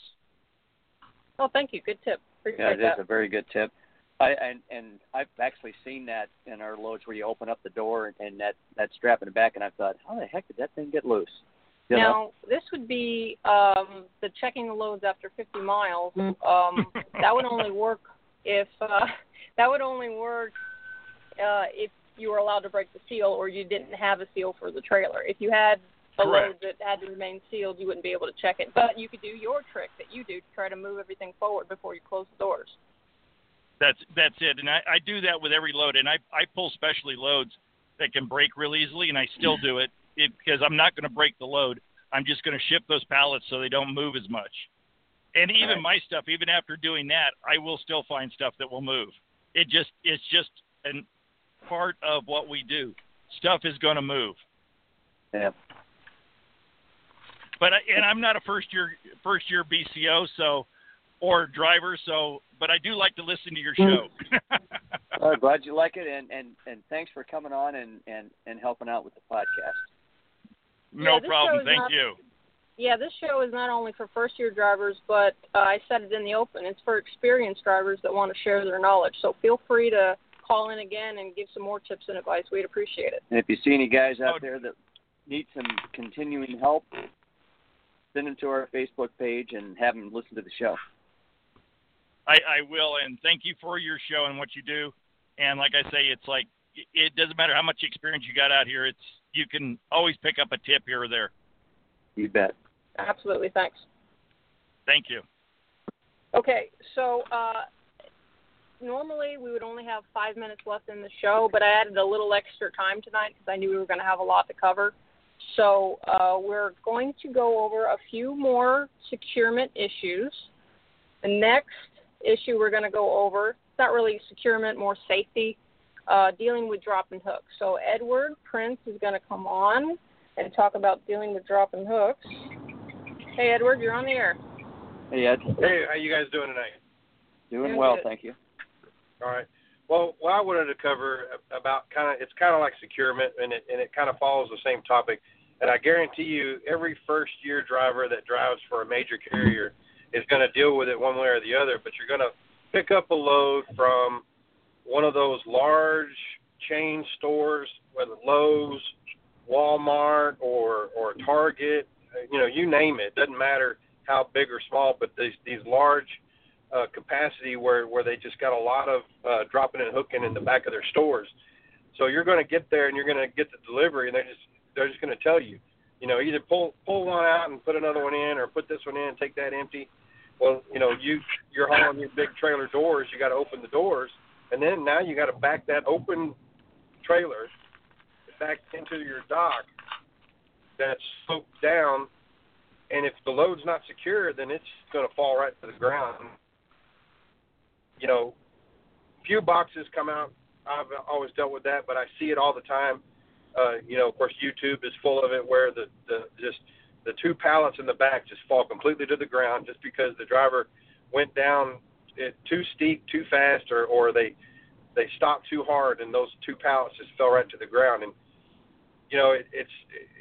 Oh, thank you. Good tip. Appreciate yeah, it that. is a very good tip. I and and I've actually seen that in our loads where you open up the door and, and that that strap in the back, and I thought, how the heck did that thing get loose? You now know? this would be um, the checking the loads after 50 miles. Um, that would only work if uh, that would only work uh, if you were allowed to break the seal or you didn't have a seal for the trailer. If you had Oh, a Correct. load that had to remain sealed, you wouldn't be able to check it. But you could do your trick that you do to try to move everything forward before you close the doors. That's that's it, and I, I do that with every load, and I I pull specialty loads that can break real easily, and I still do it, it because I'm not going to break the load. I'm just going to ship those pallets so they don't move as much. And even right. my stuff, even after doing that, I will still find stuff that will move. It just it's just an part of what we do. Stuff is going to move. Yeah. But I, and I'm not a first year first year BCO, so or driver, so but I do like to listen to your show. well, glad you like it, and and and thanks for coming on and and and helping out with the podcast. No Yeah, problem. Thank not- you. Yeah, this show is not only for first year drivers, but uh, I said it in the open. It's for experienced drivers that want to share their knowledge. So feel free to call in again and give some more tips and advice. We'd appreciate it. And if you see any guys out Oh. there that need some continuing help, send them to our Facebook page and have them listen to the show. I, I will, and thank you for your show and what you do. And like I say, it's like it doesn't matter how much experience you got out here. It's you can always pick up a tip here or there. You bet. Absolutely. Thanks. Thank you. Okay, so uh, normally we would only have five minutes left in the show, but I added a little extra time tonight because I knew we were going to have a lot to cover. So uh, we're going to go over a few more securement issues. The next issue we're going to go over, it's not really securement, more safety, uh, dealing with drop and hooks. So Edward Prince is going to come on and talk about dealing with drop and hooks. Hey, Edward, you're on the air. Hey, Ed. Hey, how you guys doing tonight? Doing Doing well, good. thank you. All right. Well, what I wanted to cover about kind of it's kind of like securement, and it and it kind of follows the same topic. And I guarantee you, every first year driver that drives for a major carrier is going to deal with it one way or the other. But you're going to pick up a load from one of those large chain stores, whether Lowe's, Walmart, or or Target, you know, you name it. Doesn't matter how big or small, but these these large uh, capacity where where they just got a lot of uh, dropping and hooking in the back of their stores. So you're going to get there and you're going to get the delivery, and they're just they're just going to tell you, you know, either pull pull one out and put another one in, or put this one in, and take that empty. Well, you know, you you're hauling your big trailer doors. You got to open the doors, and then now you got to back that open trailer back into your dock that's sloped down. And if the load's not secure, then it's going to fall right to the ground. You know, few boxes come out. I've always dealt with that, but I see it all the time. Uh, you know, of course, YouTube is full of it, where the the just the two pallets in the back just fall completely to the ground just because the driver went down it too steep, too fast, or or they they stopped too hard, and those two pallets just fell right to the ground. And you know, it, it's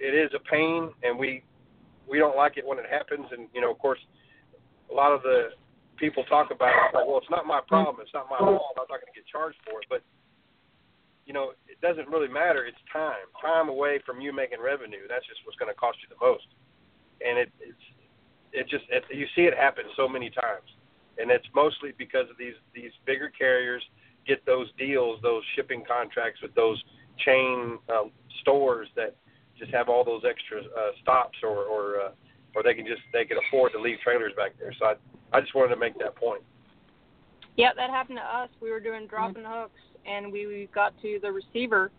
it is a pain, and we we don't like it when it happens. And you know, of course, a lot of the people talk about it, like, well, it's not my problem, it's not my fault, I'm not going to get charged for it. But you know, it doesn't really matter. It's time, time away from you making revenue. That's just what's going to cost you the most. And it it's it just it, you see it happen so many times, and it's mostly because of these these bigger carriers get those deals, those shipping contracts with those chain uh, stores that just have all those extra uh, stops, or or uh, or they can just they can afford to leave trailers back there. So I I just wanted to make that point. Yeah, that happened to us. We were doing dropping hooks, and we, we got to the receiver.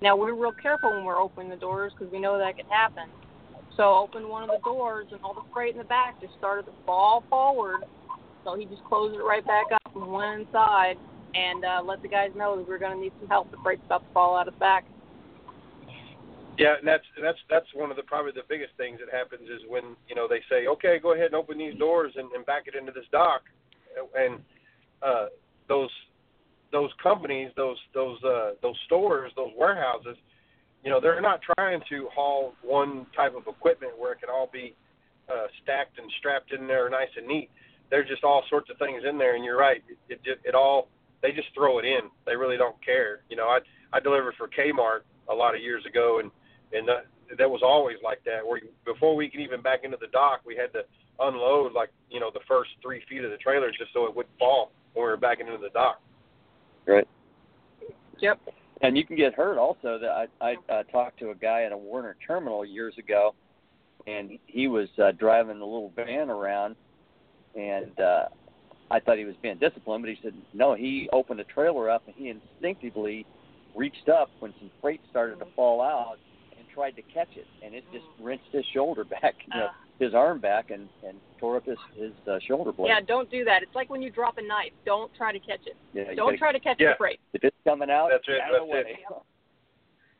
Now we're real careful when we're opening the doors because we know that can happen. So opened one of the doors, and all the freight in the back just started to fall forward. So he just closed it right back up and went inside and uh, let the guys know that we are going to need some help. The freight's about to fall out of the back. Yeah, and that's that's that's one of the probably the biggest things that happens is when you know they say, okay, go ahead and open these doors and, and back it into this dock, and uh, those those companies, those those uh, those stores, those warehouses, you know, they're not trying to haul one type of equipment where it can all be uh, stacked and strapped in there nice and neat. There's just all sorts of things in there, and you're right. It it, it all they just throw it in. They really don't care. You know, I I delivered for Kmart a lot of years ago, and and that, that was always like that. Where before we could even back into the dock, we had to unload like you know the first three feet of the trailer just so it wouldn't fall when we were backing into the dock. Right. Yep. And you can get hurt also. That I I uh, talked to a guy at a Werner terminal years ago, and he was uh, driving a little van around, and uh, I thought he was being disciplined, but he said no. He opened the trailer up and he instinctively reached up when some freight started to fall out and tried to catch it, and it just wrenched his shoulder back, you know, Uh. his arm back, and and tore up his his uh, shoulder blade. Yeah, don't do that. It's like when you drop a knife. Don't try to catch it. Yeah, Don't gotta- try to catch Yeah. the freight. If it's coming out, That's it, get out of the that's way.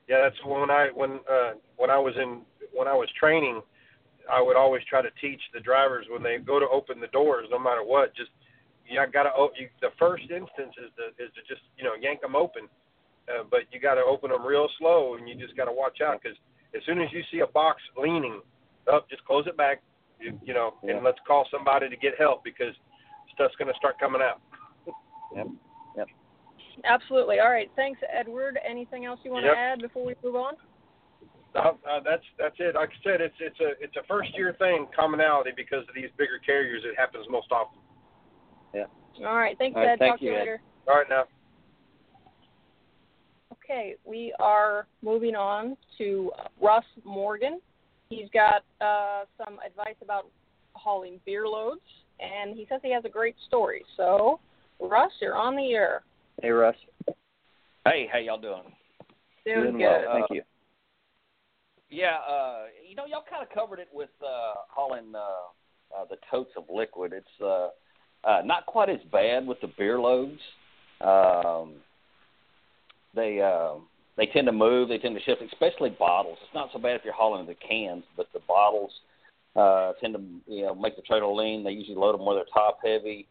Yeah, that's when I when uh, when I was in when I was training, I would always try to teach the drivers when they go to open the doors, no matter what, just you got to you, the first instance is to is to just you know yank them open, uh, but you got to open them real slow, and you just got to watch out because as soon as you see a box leaning up, just close it back, you, you know, Yeah. and let's call somebody to get help because stuff's going to start coming out. Yep. Yep. Absolutely. All right. Thanks, Edward. Anything else you want Yep. to add before we move on? Uh, uh, that's that's it. Like I said, it's it's a it's a first year thing, commonality because of these bigger carriers. It happens most often. Yeah. All right. Thanks, All right, Ed. thank Talk to you, you Ed. All right now. Okay, we are moving on to Russ Morgan. He's got uh, some advice about hauling beer loads, and he says he has a great story. So, Russ, you're on the air. Hey, Russ. Hey, how y'all doing? Doing, good. well. Thank you. Yeah, uh, you know, y'all kind of covered it with uh, hauling uh, uh, the totes of liquid. It's uh, uh, not quite as bad with the beer loads. Um, they uh, they tend to move. They tend to shift, especially bottles. It's not so bad if you're hauling the cans, but the bottles uh, tend to you know make the trailer lean. They usually load them where they're top heavy,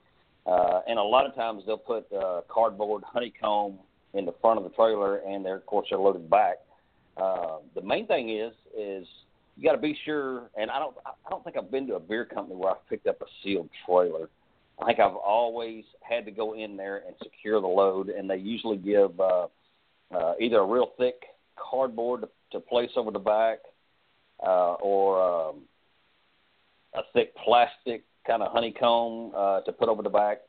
uh, and a lot of times they'll put uh, cardboard honeycomb in the front of the trailer, and they're of course they're loaded back. Uh, the main thing is is you got to be sure. And I don't I don't think I've been to a beer company where I've picked up a sealed trailer. I think I've always had to go in there and secure the load, and they usually give uh, uh, either a real thick cardboard to, to place over the back, uh, or um, a thick plastic kind of honeycomb uh, to put over the back,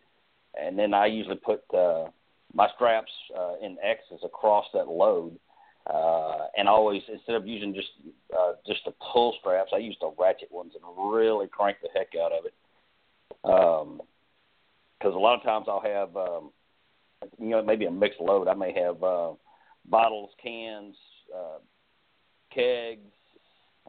and then I usually put uh, my straps uh, in X's across that load. Uh, and always instead of using just uh, just the pull straps, I use the ratchet ones and really crank the heck out of it. Um, because a lot of times I'll have um, you know maybe a mixed load. I may have uh, bottles, cans, uh, kegs,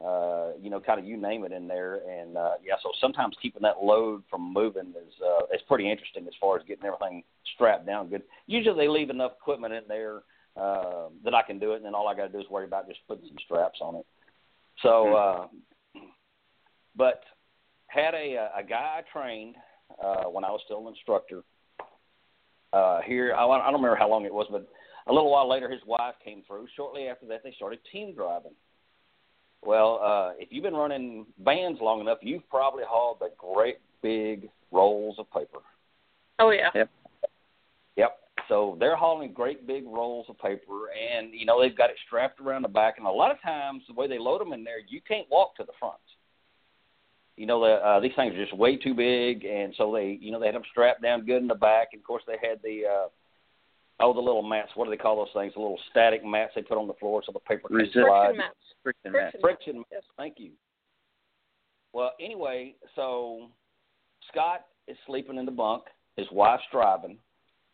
uh, you know, kind of you name it in there. And uh, yeah, so sometimes keeping that load from moving is uh, is pretty interesting as far as getting everything strapped down good. Usually they leave enough equipment in there uh, that I can do it, and then all I got to do is worry about just putting some straps on it. So, uh, but had a a guy I trained uh, when I was still an instructor. Uh, here, I, I don't remember how long it was, but a little while later, his wife came through. Shortly after that, they started team driving. Well, uh, if you've been running bands long enough, you've probably hauled the great big rolls of paper. Oh yeah. Yep. Yep. So they're hauling great big rolls of paper, and you know they've got it strapped around the back. And a lot of times, the way they load them in there, you can't walk to the front. You know, the, uh, these things are just way too big, and so they, you know, they had them strapped down good in the back. And of course, they had the uh, oh, the little mats. What do they call those things? The little static mats they put on the floor so the paper can Resist- slide. Friction mats. Friction Friction. Friction mats. Yes. Thank you. Well, anyway, so Scott is sleeping in the bunk. His wife's driving,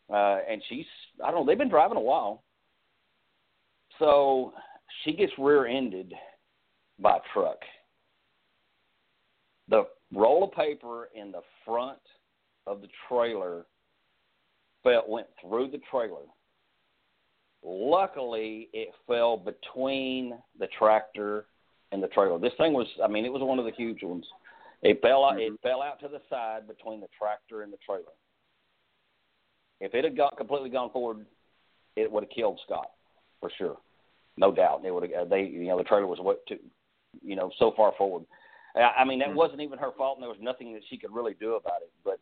uh, and she's I don't know. They've been driving a while. So she gets rear-ended by a truck. The roll of paper in the front of the trailer fell went through the trailer. Luckily, it fell between the tractor and the trailer. This thing was, I mean, it was one of the huge ones. It fell out. It mm-hmm. fell out to the side between the tractor and the trailer. If it had got completely gone forward, it would have killed Scott for sure, no doubt. It would have. They, you know, the trailer was what too, you know, so far forward. I I mean, that mm-hmm. wasn't even her fault, and there was nothing that she could really do about it. But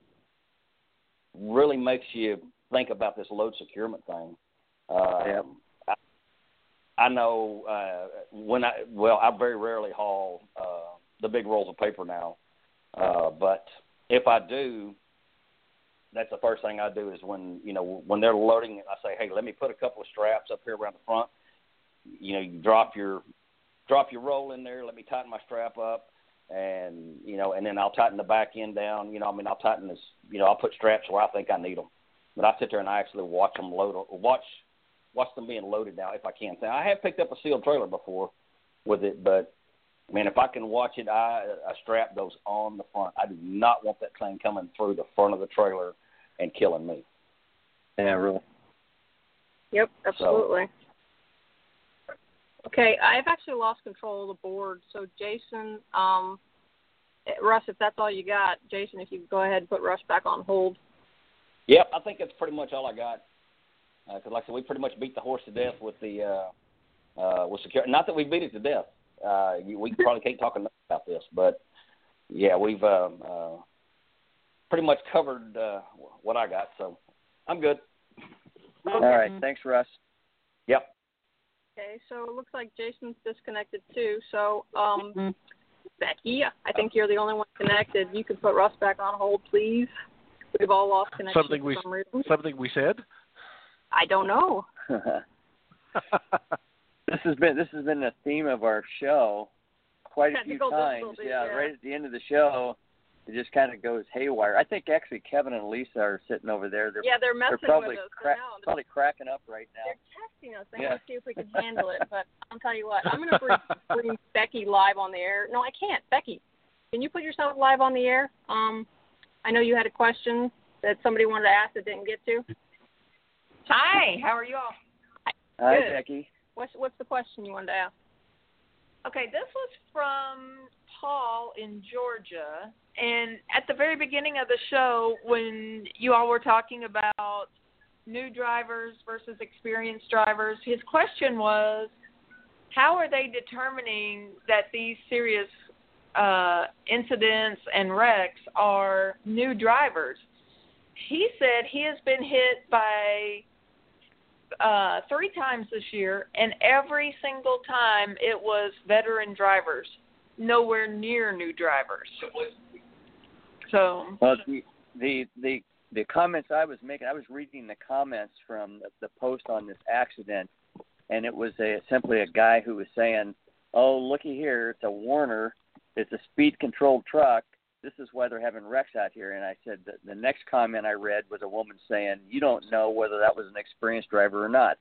really makes you think about this load securement thing. Uh, Yep. I, I know uh, when I well, I very rarely haul uh, the big rolls of paper now, uh, but if I do, that's the first thing I do is when you know when they're loading it, I say, hey, let me put a couple of straps up here around the front. You know, you drop your drop your roll in there. Let me tighten my strap up, and you know, and then I'll tighten the back end down. You know, I mean, I'll tighten this. You know, I'll put straps where I think I need them. But I sit there and I actually watch them load, watch watch them being loaded now if I can. Now, I have picked up a sealed trailer before with it, but man, if I can watch it, I, I strap those on the front. I do not want that thing coming through the front of the trailer and killing me. Yeah, really. Yep, absolutely. Okay, I've actually lost control of the board. So Jason, um, Russ, if that's all you got, Jason, if you could go ahead and put Russ back on hold. Yep, I think that's pretty much all I got. Because, like I said, we pretty much beat the horse to death with the uh, uh, with security. Not that we beat it to death. Uh, we probably can't talk enough about this, but yeah, we've um, uh, pretty much covered uh, what I got. So I'm good. All right. Thanks, Russ. Yep. Okay, so it looks like Jason's disconnected too. So, um, Becky, I think you're the only one connected. You could put Russ back on hold, please. We've all lost connection Something for we some reason. something we said. I don't know. this has been this has been a theme of our show quite a few times. Yeah, yeah. right at the end of the show, it just kind of goes haywire. I think actually Kevin and Lisa are sitting over there. They're yeah, they're messing they're probably with us. cra- I know. probably cracking up right now. They're testing us. They Yeah. want to see if we can handle it. But I'll tell you what, I'm going to bring, bring Becky live on the air. No, I can't. Becky, can you put yourself live on the air? Um, I know you had a question that somebody wanted to ask that didn't get to. Hi, how are you all? Hi, Good. Becky. What's what's the question you wanted to ask? Okay, this was from Paul in Georgia, and at the very beginning of the show, when you all were talking about new drivers versus experienced drivers, his question was, how are they determining that these serious uh, incidents and wrecks are new drivers? He said he has been hit by uh, three times this year, and every single time it was veteran drivers, nowhere near new drivers. So. Well, the the the the comments I was making, I was reading the comments from the, the post on this accident, and it was a, simply a guy who was saying, "Oh, looky here, it's a Werner, it's a speed controlled truck. This is why they're having wrecks out here." And I said the, the next comment I read was a woman saying, "You don't know whether that was an experienced driver or not."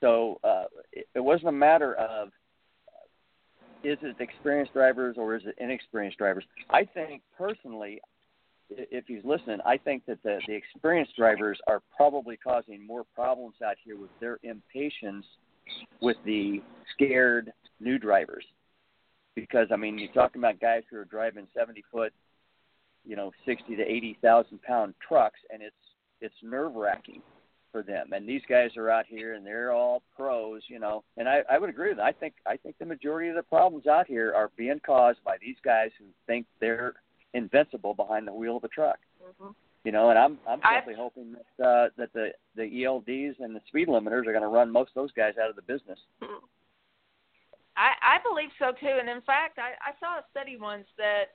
So uh, it, it wasn't a matter of is it experienced drivers or is it inexperienced drivers. I think personally, if he's listening, I think that the, the experienced drivers are probably causing more problems out here with their impatience with the scared new drivers. Because I mean, you're talking about guys who are driving 70 foot, you know, 60 to 80 thousand pound trucks, and it's it's nerve wracking for them. And these guys are out here, and they're all pros, you know. And I, I would agree with that. I think I think the majority of the problems out here are being caused by these guys who think they're invincible behind the wheel of a truck. Mm-hmm. You know, and I'm I'm simply hoping that uh, that the the ELDs and the speed limiters are going to run most of those guys out of the business. I, I believe so too, and in fact, I, I saw a study once that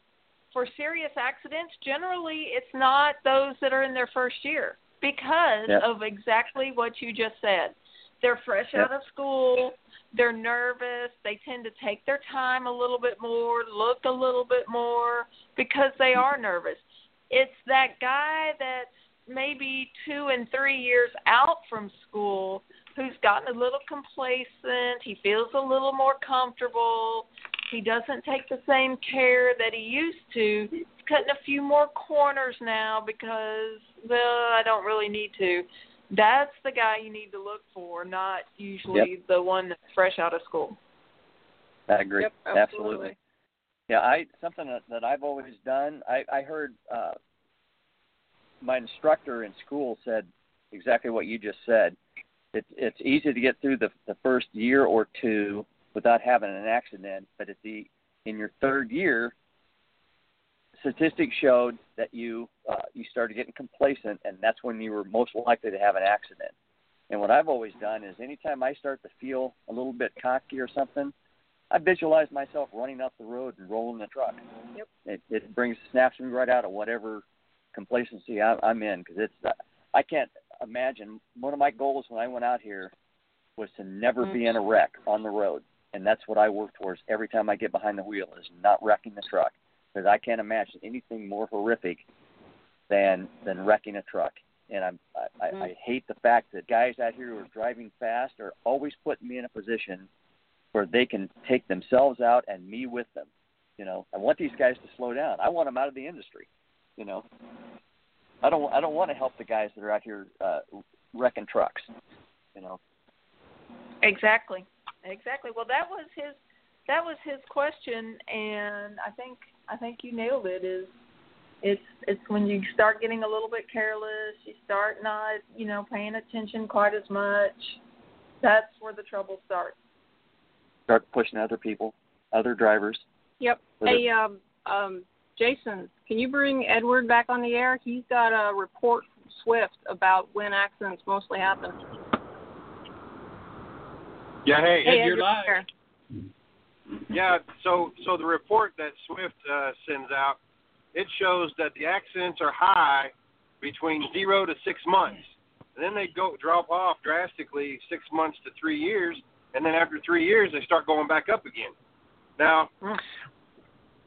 for serious accidents, generally it's not those that are in their first year because Yep. of exactly what you just said. They're fresh Yep. out of school, they're nervous, they tend to take their time a little bit more, look a little bit more because they are nervous. It's that guy that's maybe two and three years out from school who's gotten a little complacent, he feels a little more comfortable, he doesn't take the same care that he used to. He's cutting a few more corners now because well, I don't really need to. That's the guy you need to look for, not usually the one that's fresh out of school. I agree. Yep, absolutely. Yeah, I something that, that I've always done. I I heard uh, my instructor in school said exactly what you just said. It's it's easy to get through the the first year or two without having an accident, but at the in your third year, statistics showed that you uh, you started getting complacent, and that's when you were most likely to have an accident. And what I've always done is anytime I start to feel a little bit cocky or something, I visualize myself running up the road and rolling the truck. Yep. It, it brings snaps me right out of whatever complacency I, I'm in because it's uh, I can't imagine. One of my goals when I went out here was to never be in a wreck on the road, and that's what I work towards every time I get behind the wheel is not wrecking the truck because I can't imagine anything more horrific than than wrecking a truck. And I'm, I, I, I hate the fact that guys out here who are driving fast are always putting me in a position where they can take themselves out and me with them. You know, I want these guys to slow down. I want them out of the industry. You know, I don't I don't want to help the guys that are out here uh, wrecking trucks. You know. Exactly. Exactly. Well, that was his that was his question and I think I think you nailed it is it's it's when you start getting a little bit careless, you start not, you know, paying attention quite as much. That's where the trouble starts. Start pushing other people, other drivers. Yep. Was Hey, um, um, Jason, can you bring Edward back on the air? He's got a report from Swift about when accidents mostly happen. Yeah, hey, Hey, Ed, Ed, you're there. Yeah, so so the report that Swift uh, sends out, it shows that the accidents are high between zero to six months, and then they go drop off drastically six months to three years, and then after three years they start going back up again. Now,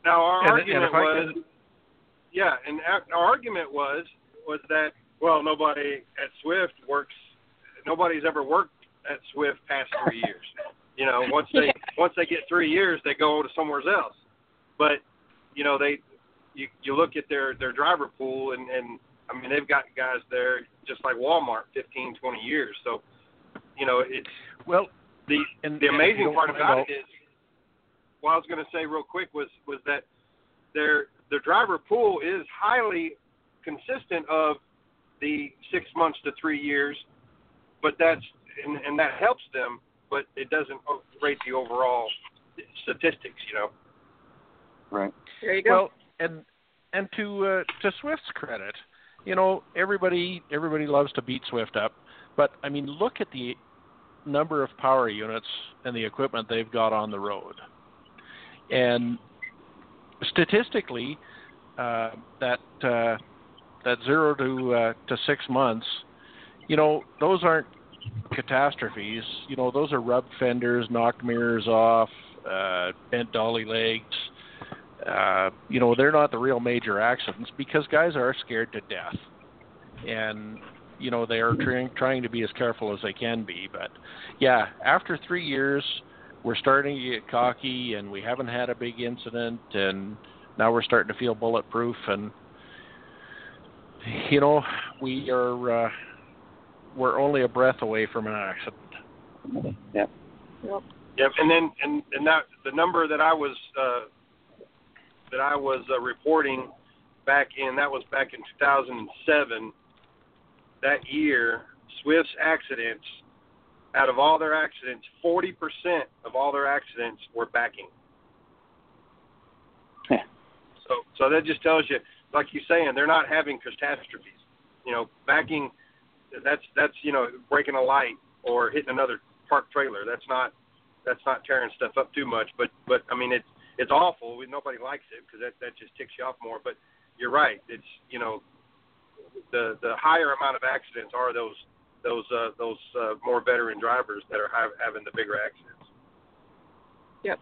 now our And- and argument if I was, can- yeah, and our our argument was was that well nobody at Swift works, nobody's ever worked at Swift past three years. You know, once they once they get three years, they go to somewhere else. But you know, they you you look at their their driver pool, and and I mean they've got guys there just like Walmart, 15, 20 years. So you know, it's well the and, the amazing don't part about it is what I was going to say real quick was was that their the driver pool is highly consistent of the six months to three years, but that's and, and that helps them, but it doesn't rate the overall statistics, you know. Right. There you go. Well, and and to uh, to Swift's credit, you know everybody everybody loves to beat Swift up, but I mean look at the number of power units and the equipment they've got on the road, and statistically, uh, that uh, that zero to uh, to six months, you know those aren't catastrophes. You know those are rubbed fenders, knocked mirrors off, uh, bent dolly legs uh, you know, they're not the real major accidents because guys are scared to death, and you know they are trying trying to be as careful as they can be. But yeah, after three years, we're starting to get cocky, and we haven't had a big incident, and now we're starting to feel bulletproof, and you know, we are uh, we're only a breath away from an accident. Yep. Yep. Yep. And then and and that the number that I was uh, that I was uh, reporting back in that was back in 2007. That year, Swift's accidents, out of all their accidents, 40% of all their accidents were backing. Yeah. So so that just tells you, like you're saying, they're not having catastrophes. You know, backing, that's that's you know breaking a light or hitting another parked trailer. That's not that's not tearing stuff up too much. But but I mean it's it's awful. Nobody likes it because that that just ticks you off more. But you're right. It's you know the the higher amount of accidents are those those uh, those uh, more veteran drivers that are ha- having the bigger accidents. Yep.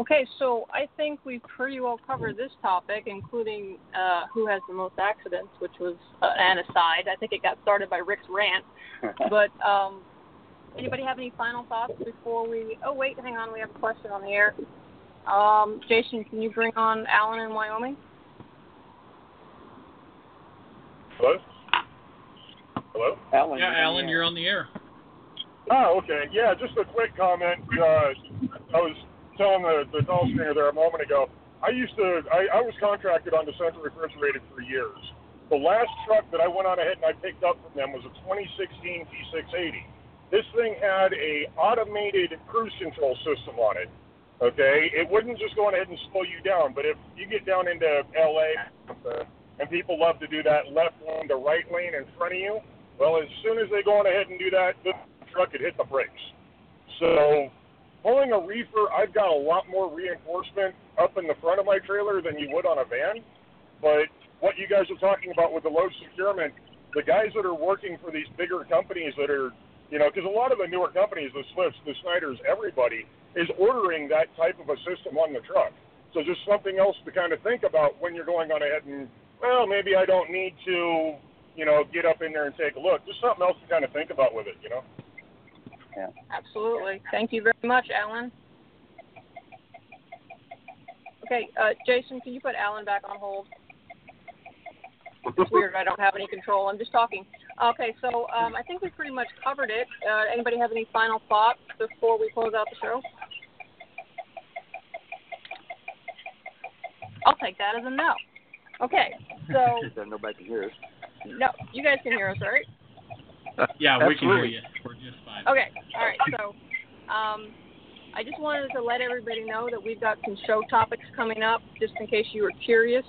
Okay, so I think we've pretty well covered this topic, including uh, who has the most accidents, which was uh, an aside. I think it got started by Rick's rant. but um, anybody have any final thoughts before we? Oh wait, hang on, we have a question on the air. Um, Jason, can you bring on Alan in Wyoming? Hello? Hello? Alan. Yeah, Alan, you're on the air. Oh, okay. Yeah, just a quick comment. Uh, I was telling the, the call screener there a moment ago. I used to, I, I was contracted on the Central Refrigerated for years. The last truck that I went on ahead and I picked up from them was a 2016 T680. This thing had a automated cruise control system on it. Okay, it wouldn't just go on ahead and slow you down, but if you get down into LA uh, and people love to do that left lane to right lane in front of you, well, as soon as they go on ahead and do that, the truck could hit the brakes. So, pulling a reefer, I've got a lot more reinforcement up in the front of my trailer than you would on a van. But what you guys are talking about with the load securement, the guys that are working for these bigger companies that are, you know, because a lot of the newer companies, the Swifts, the Schneiders, everybody, is ordering that type of a system on the truck. So just something else to kind of think about when you're going on ahead and well, maybe I don't need to, you know, get up in there and take a look. Just something else to kind of think about with it, you know. Yeah. Absolutely. Thank you very much, Alan. Okay, uh, Jason, can you put Alan back on hold? It's weird. I don't have any control. I'm just talking. Okay, so um, I think we pretty much covered it. Uh, anybody have any final thoughts before we close out the show? I'll take that as a no. Okay, so nobody can hear us. no, you guys can hear us, right? Yeah, we can hear you. We're just fine. Okay, all right. So, um, I just wanted to let everybody know that we've got some show topics coming up, just in case you were curious.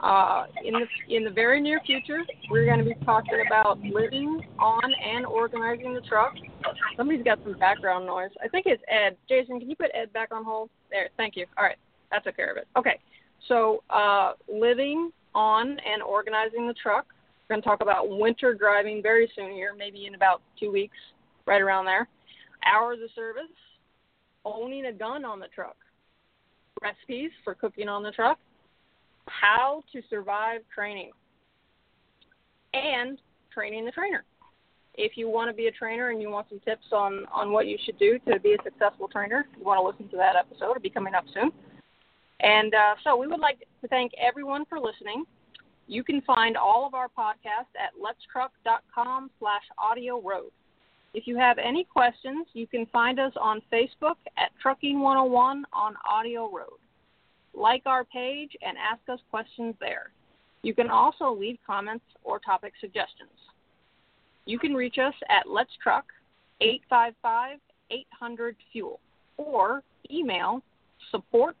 Uh, in the in the very near future, we're going to be talking about living on and organizing the truck. Somebody's got some background noise. I think it's Ed. Jason, can you put Ed back on hold? There. Thank you. All right, that took care of it. Okay. So, uh, living on and organizing the truck. Going to talk about winter driving very soon here, maybe in about two weeks, right around there. Hours of service, owning a gun on the truck, recipes for cooking on the truck, how to survive training, and training the trainer. If you want to be a trainer and you want some tips on, on what you should do to be a successful trainer, you want to listen to that episode. It'll be coming up soon. And uh, so we would like to thank everyone for listening. You can find all of our podcasts at letstruck.com slash audio road. If you have any questions, you can find us on Facebook at Trucking 101 on Audio Road. Like our page and ask us questions there. You can also leave comments or topic suggestions. You can reach us at Let's Truck 855 800 Fuel or email support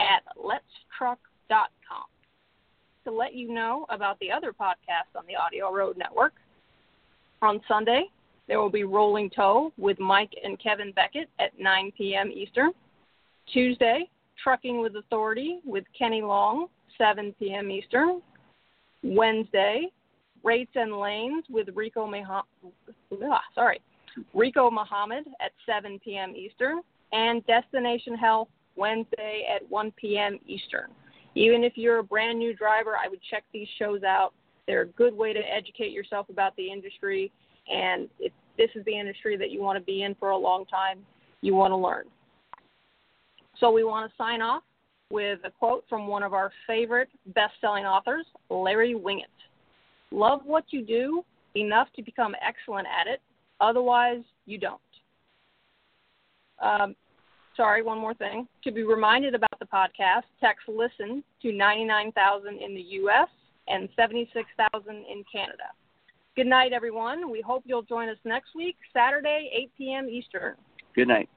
at letstruck.com. To let you know about the other podcasts on the Audio Road Network, on Sunday, there will be Rolling Toe with Mike and Kevin Beckett at 9 p.m. Eastern. Tuesday, Trucking with Authority with Kenny Long, 7 p.m. Eastern. Wednesday, Rates and Lanes with Rico Mah- sorry, Rico Muhammad at 7 p.m. Eastern, and Destination Health Wednesday at 1 p.m. Eastern. Even if you're a brand new driver, I would check these shows out. They're a good way to educate yourself about the industry, and if this is the industry that you want to be in for a long time, you want to learn. So we want to sign off with a quote from one of our favorite best-selling authors, Larry Winget. Love what you do enough to become excellent at it, otherwise you don't. Um, sorry, one more thing. To be reminded about the podcast, text listen to 99,000 in the U.S. and 76,000 in Canada. Good night, everyone. We hope you'll join us next week, Saturday, 8 p.m. Eastern. Good night.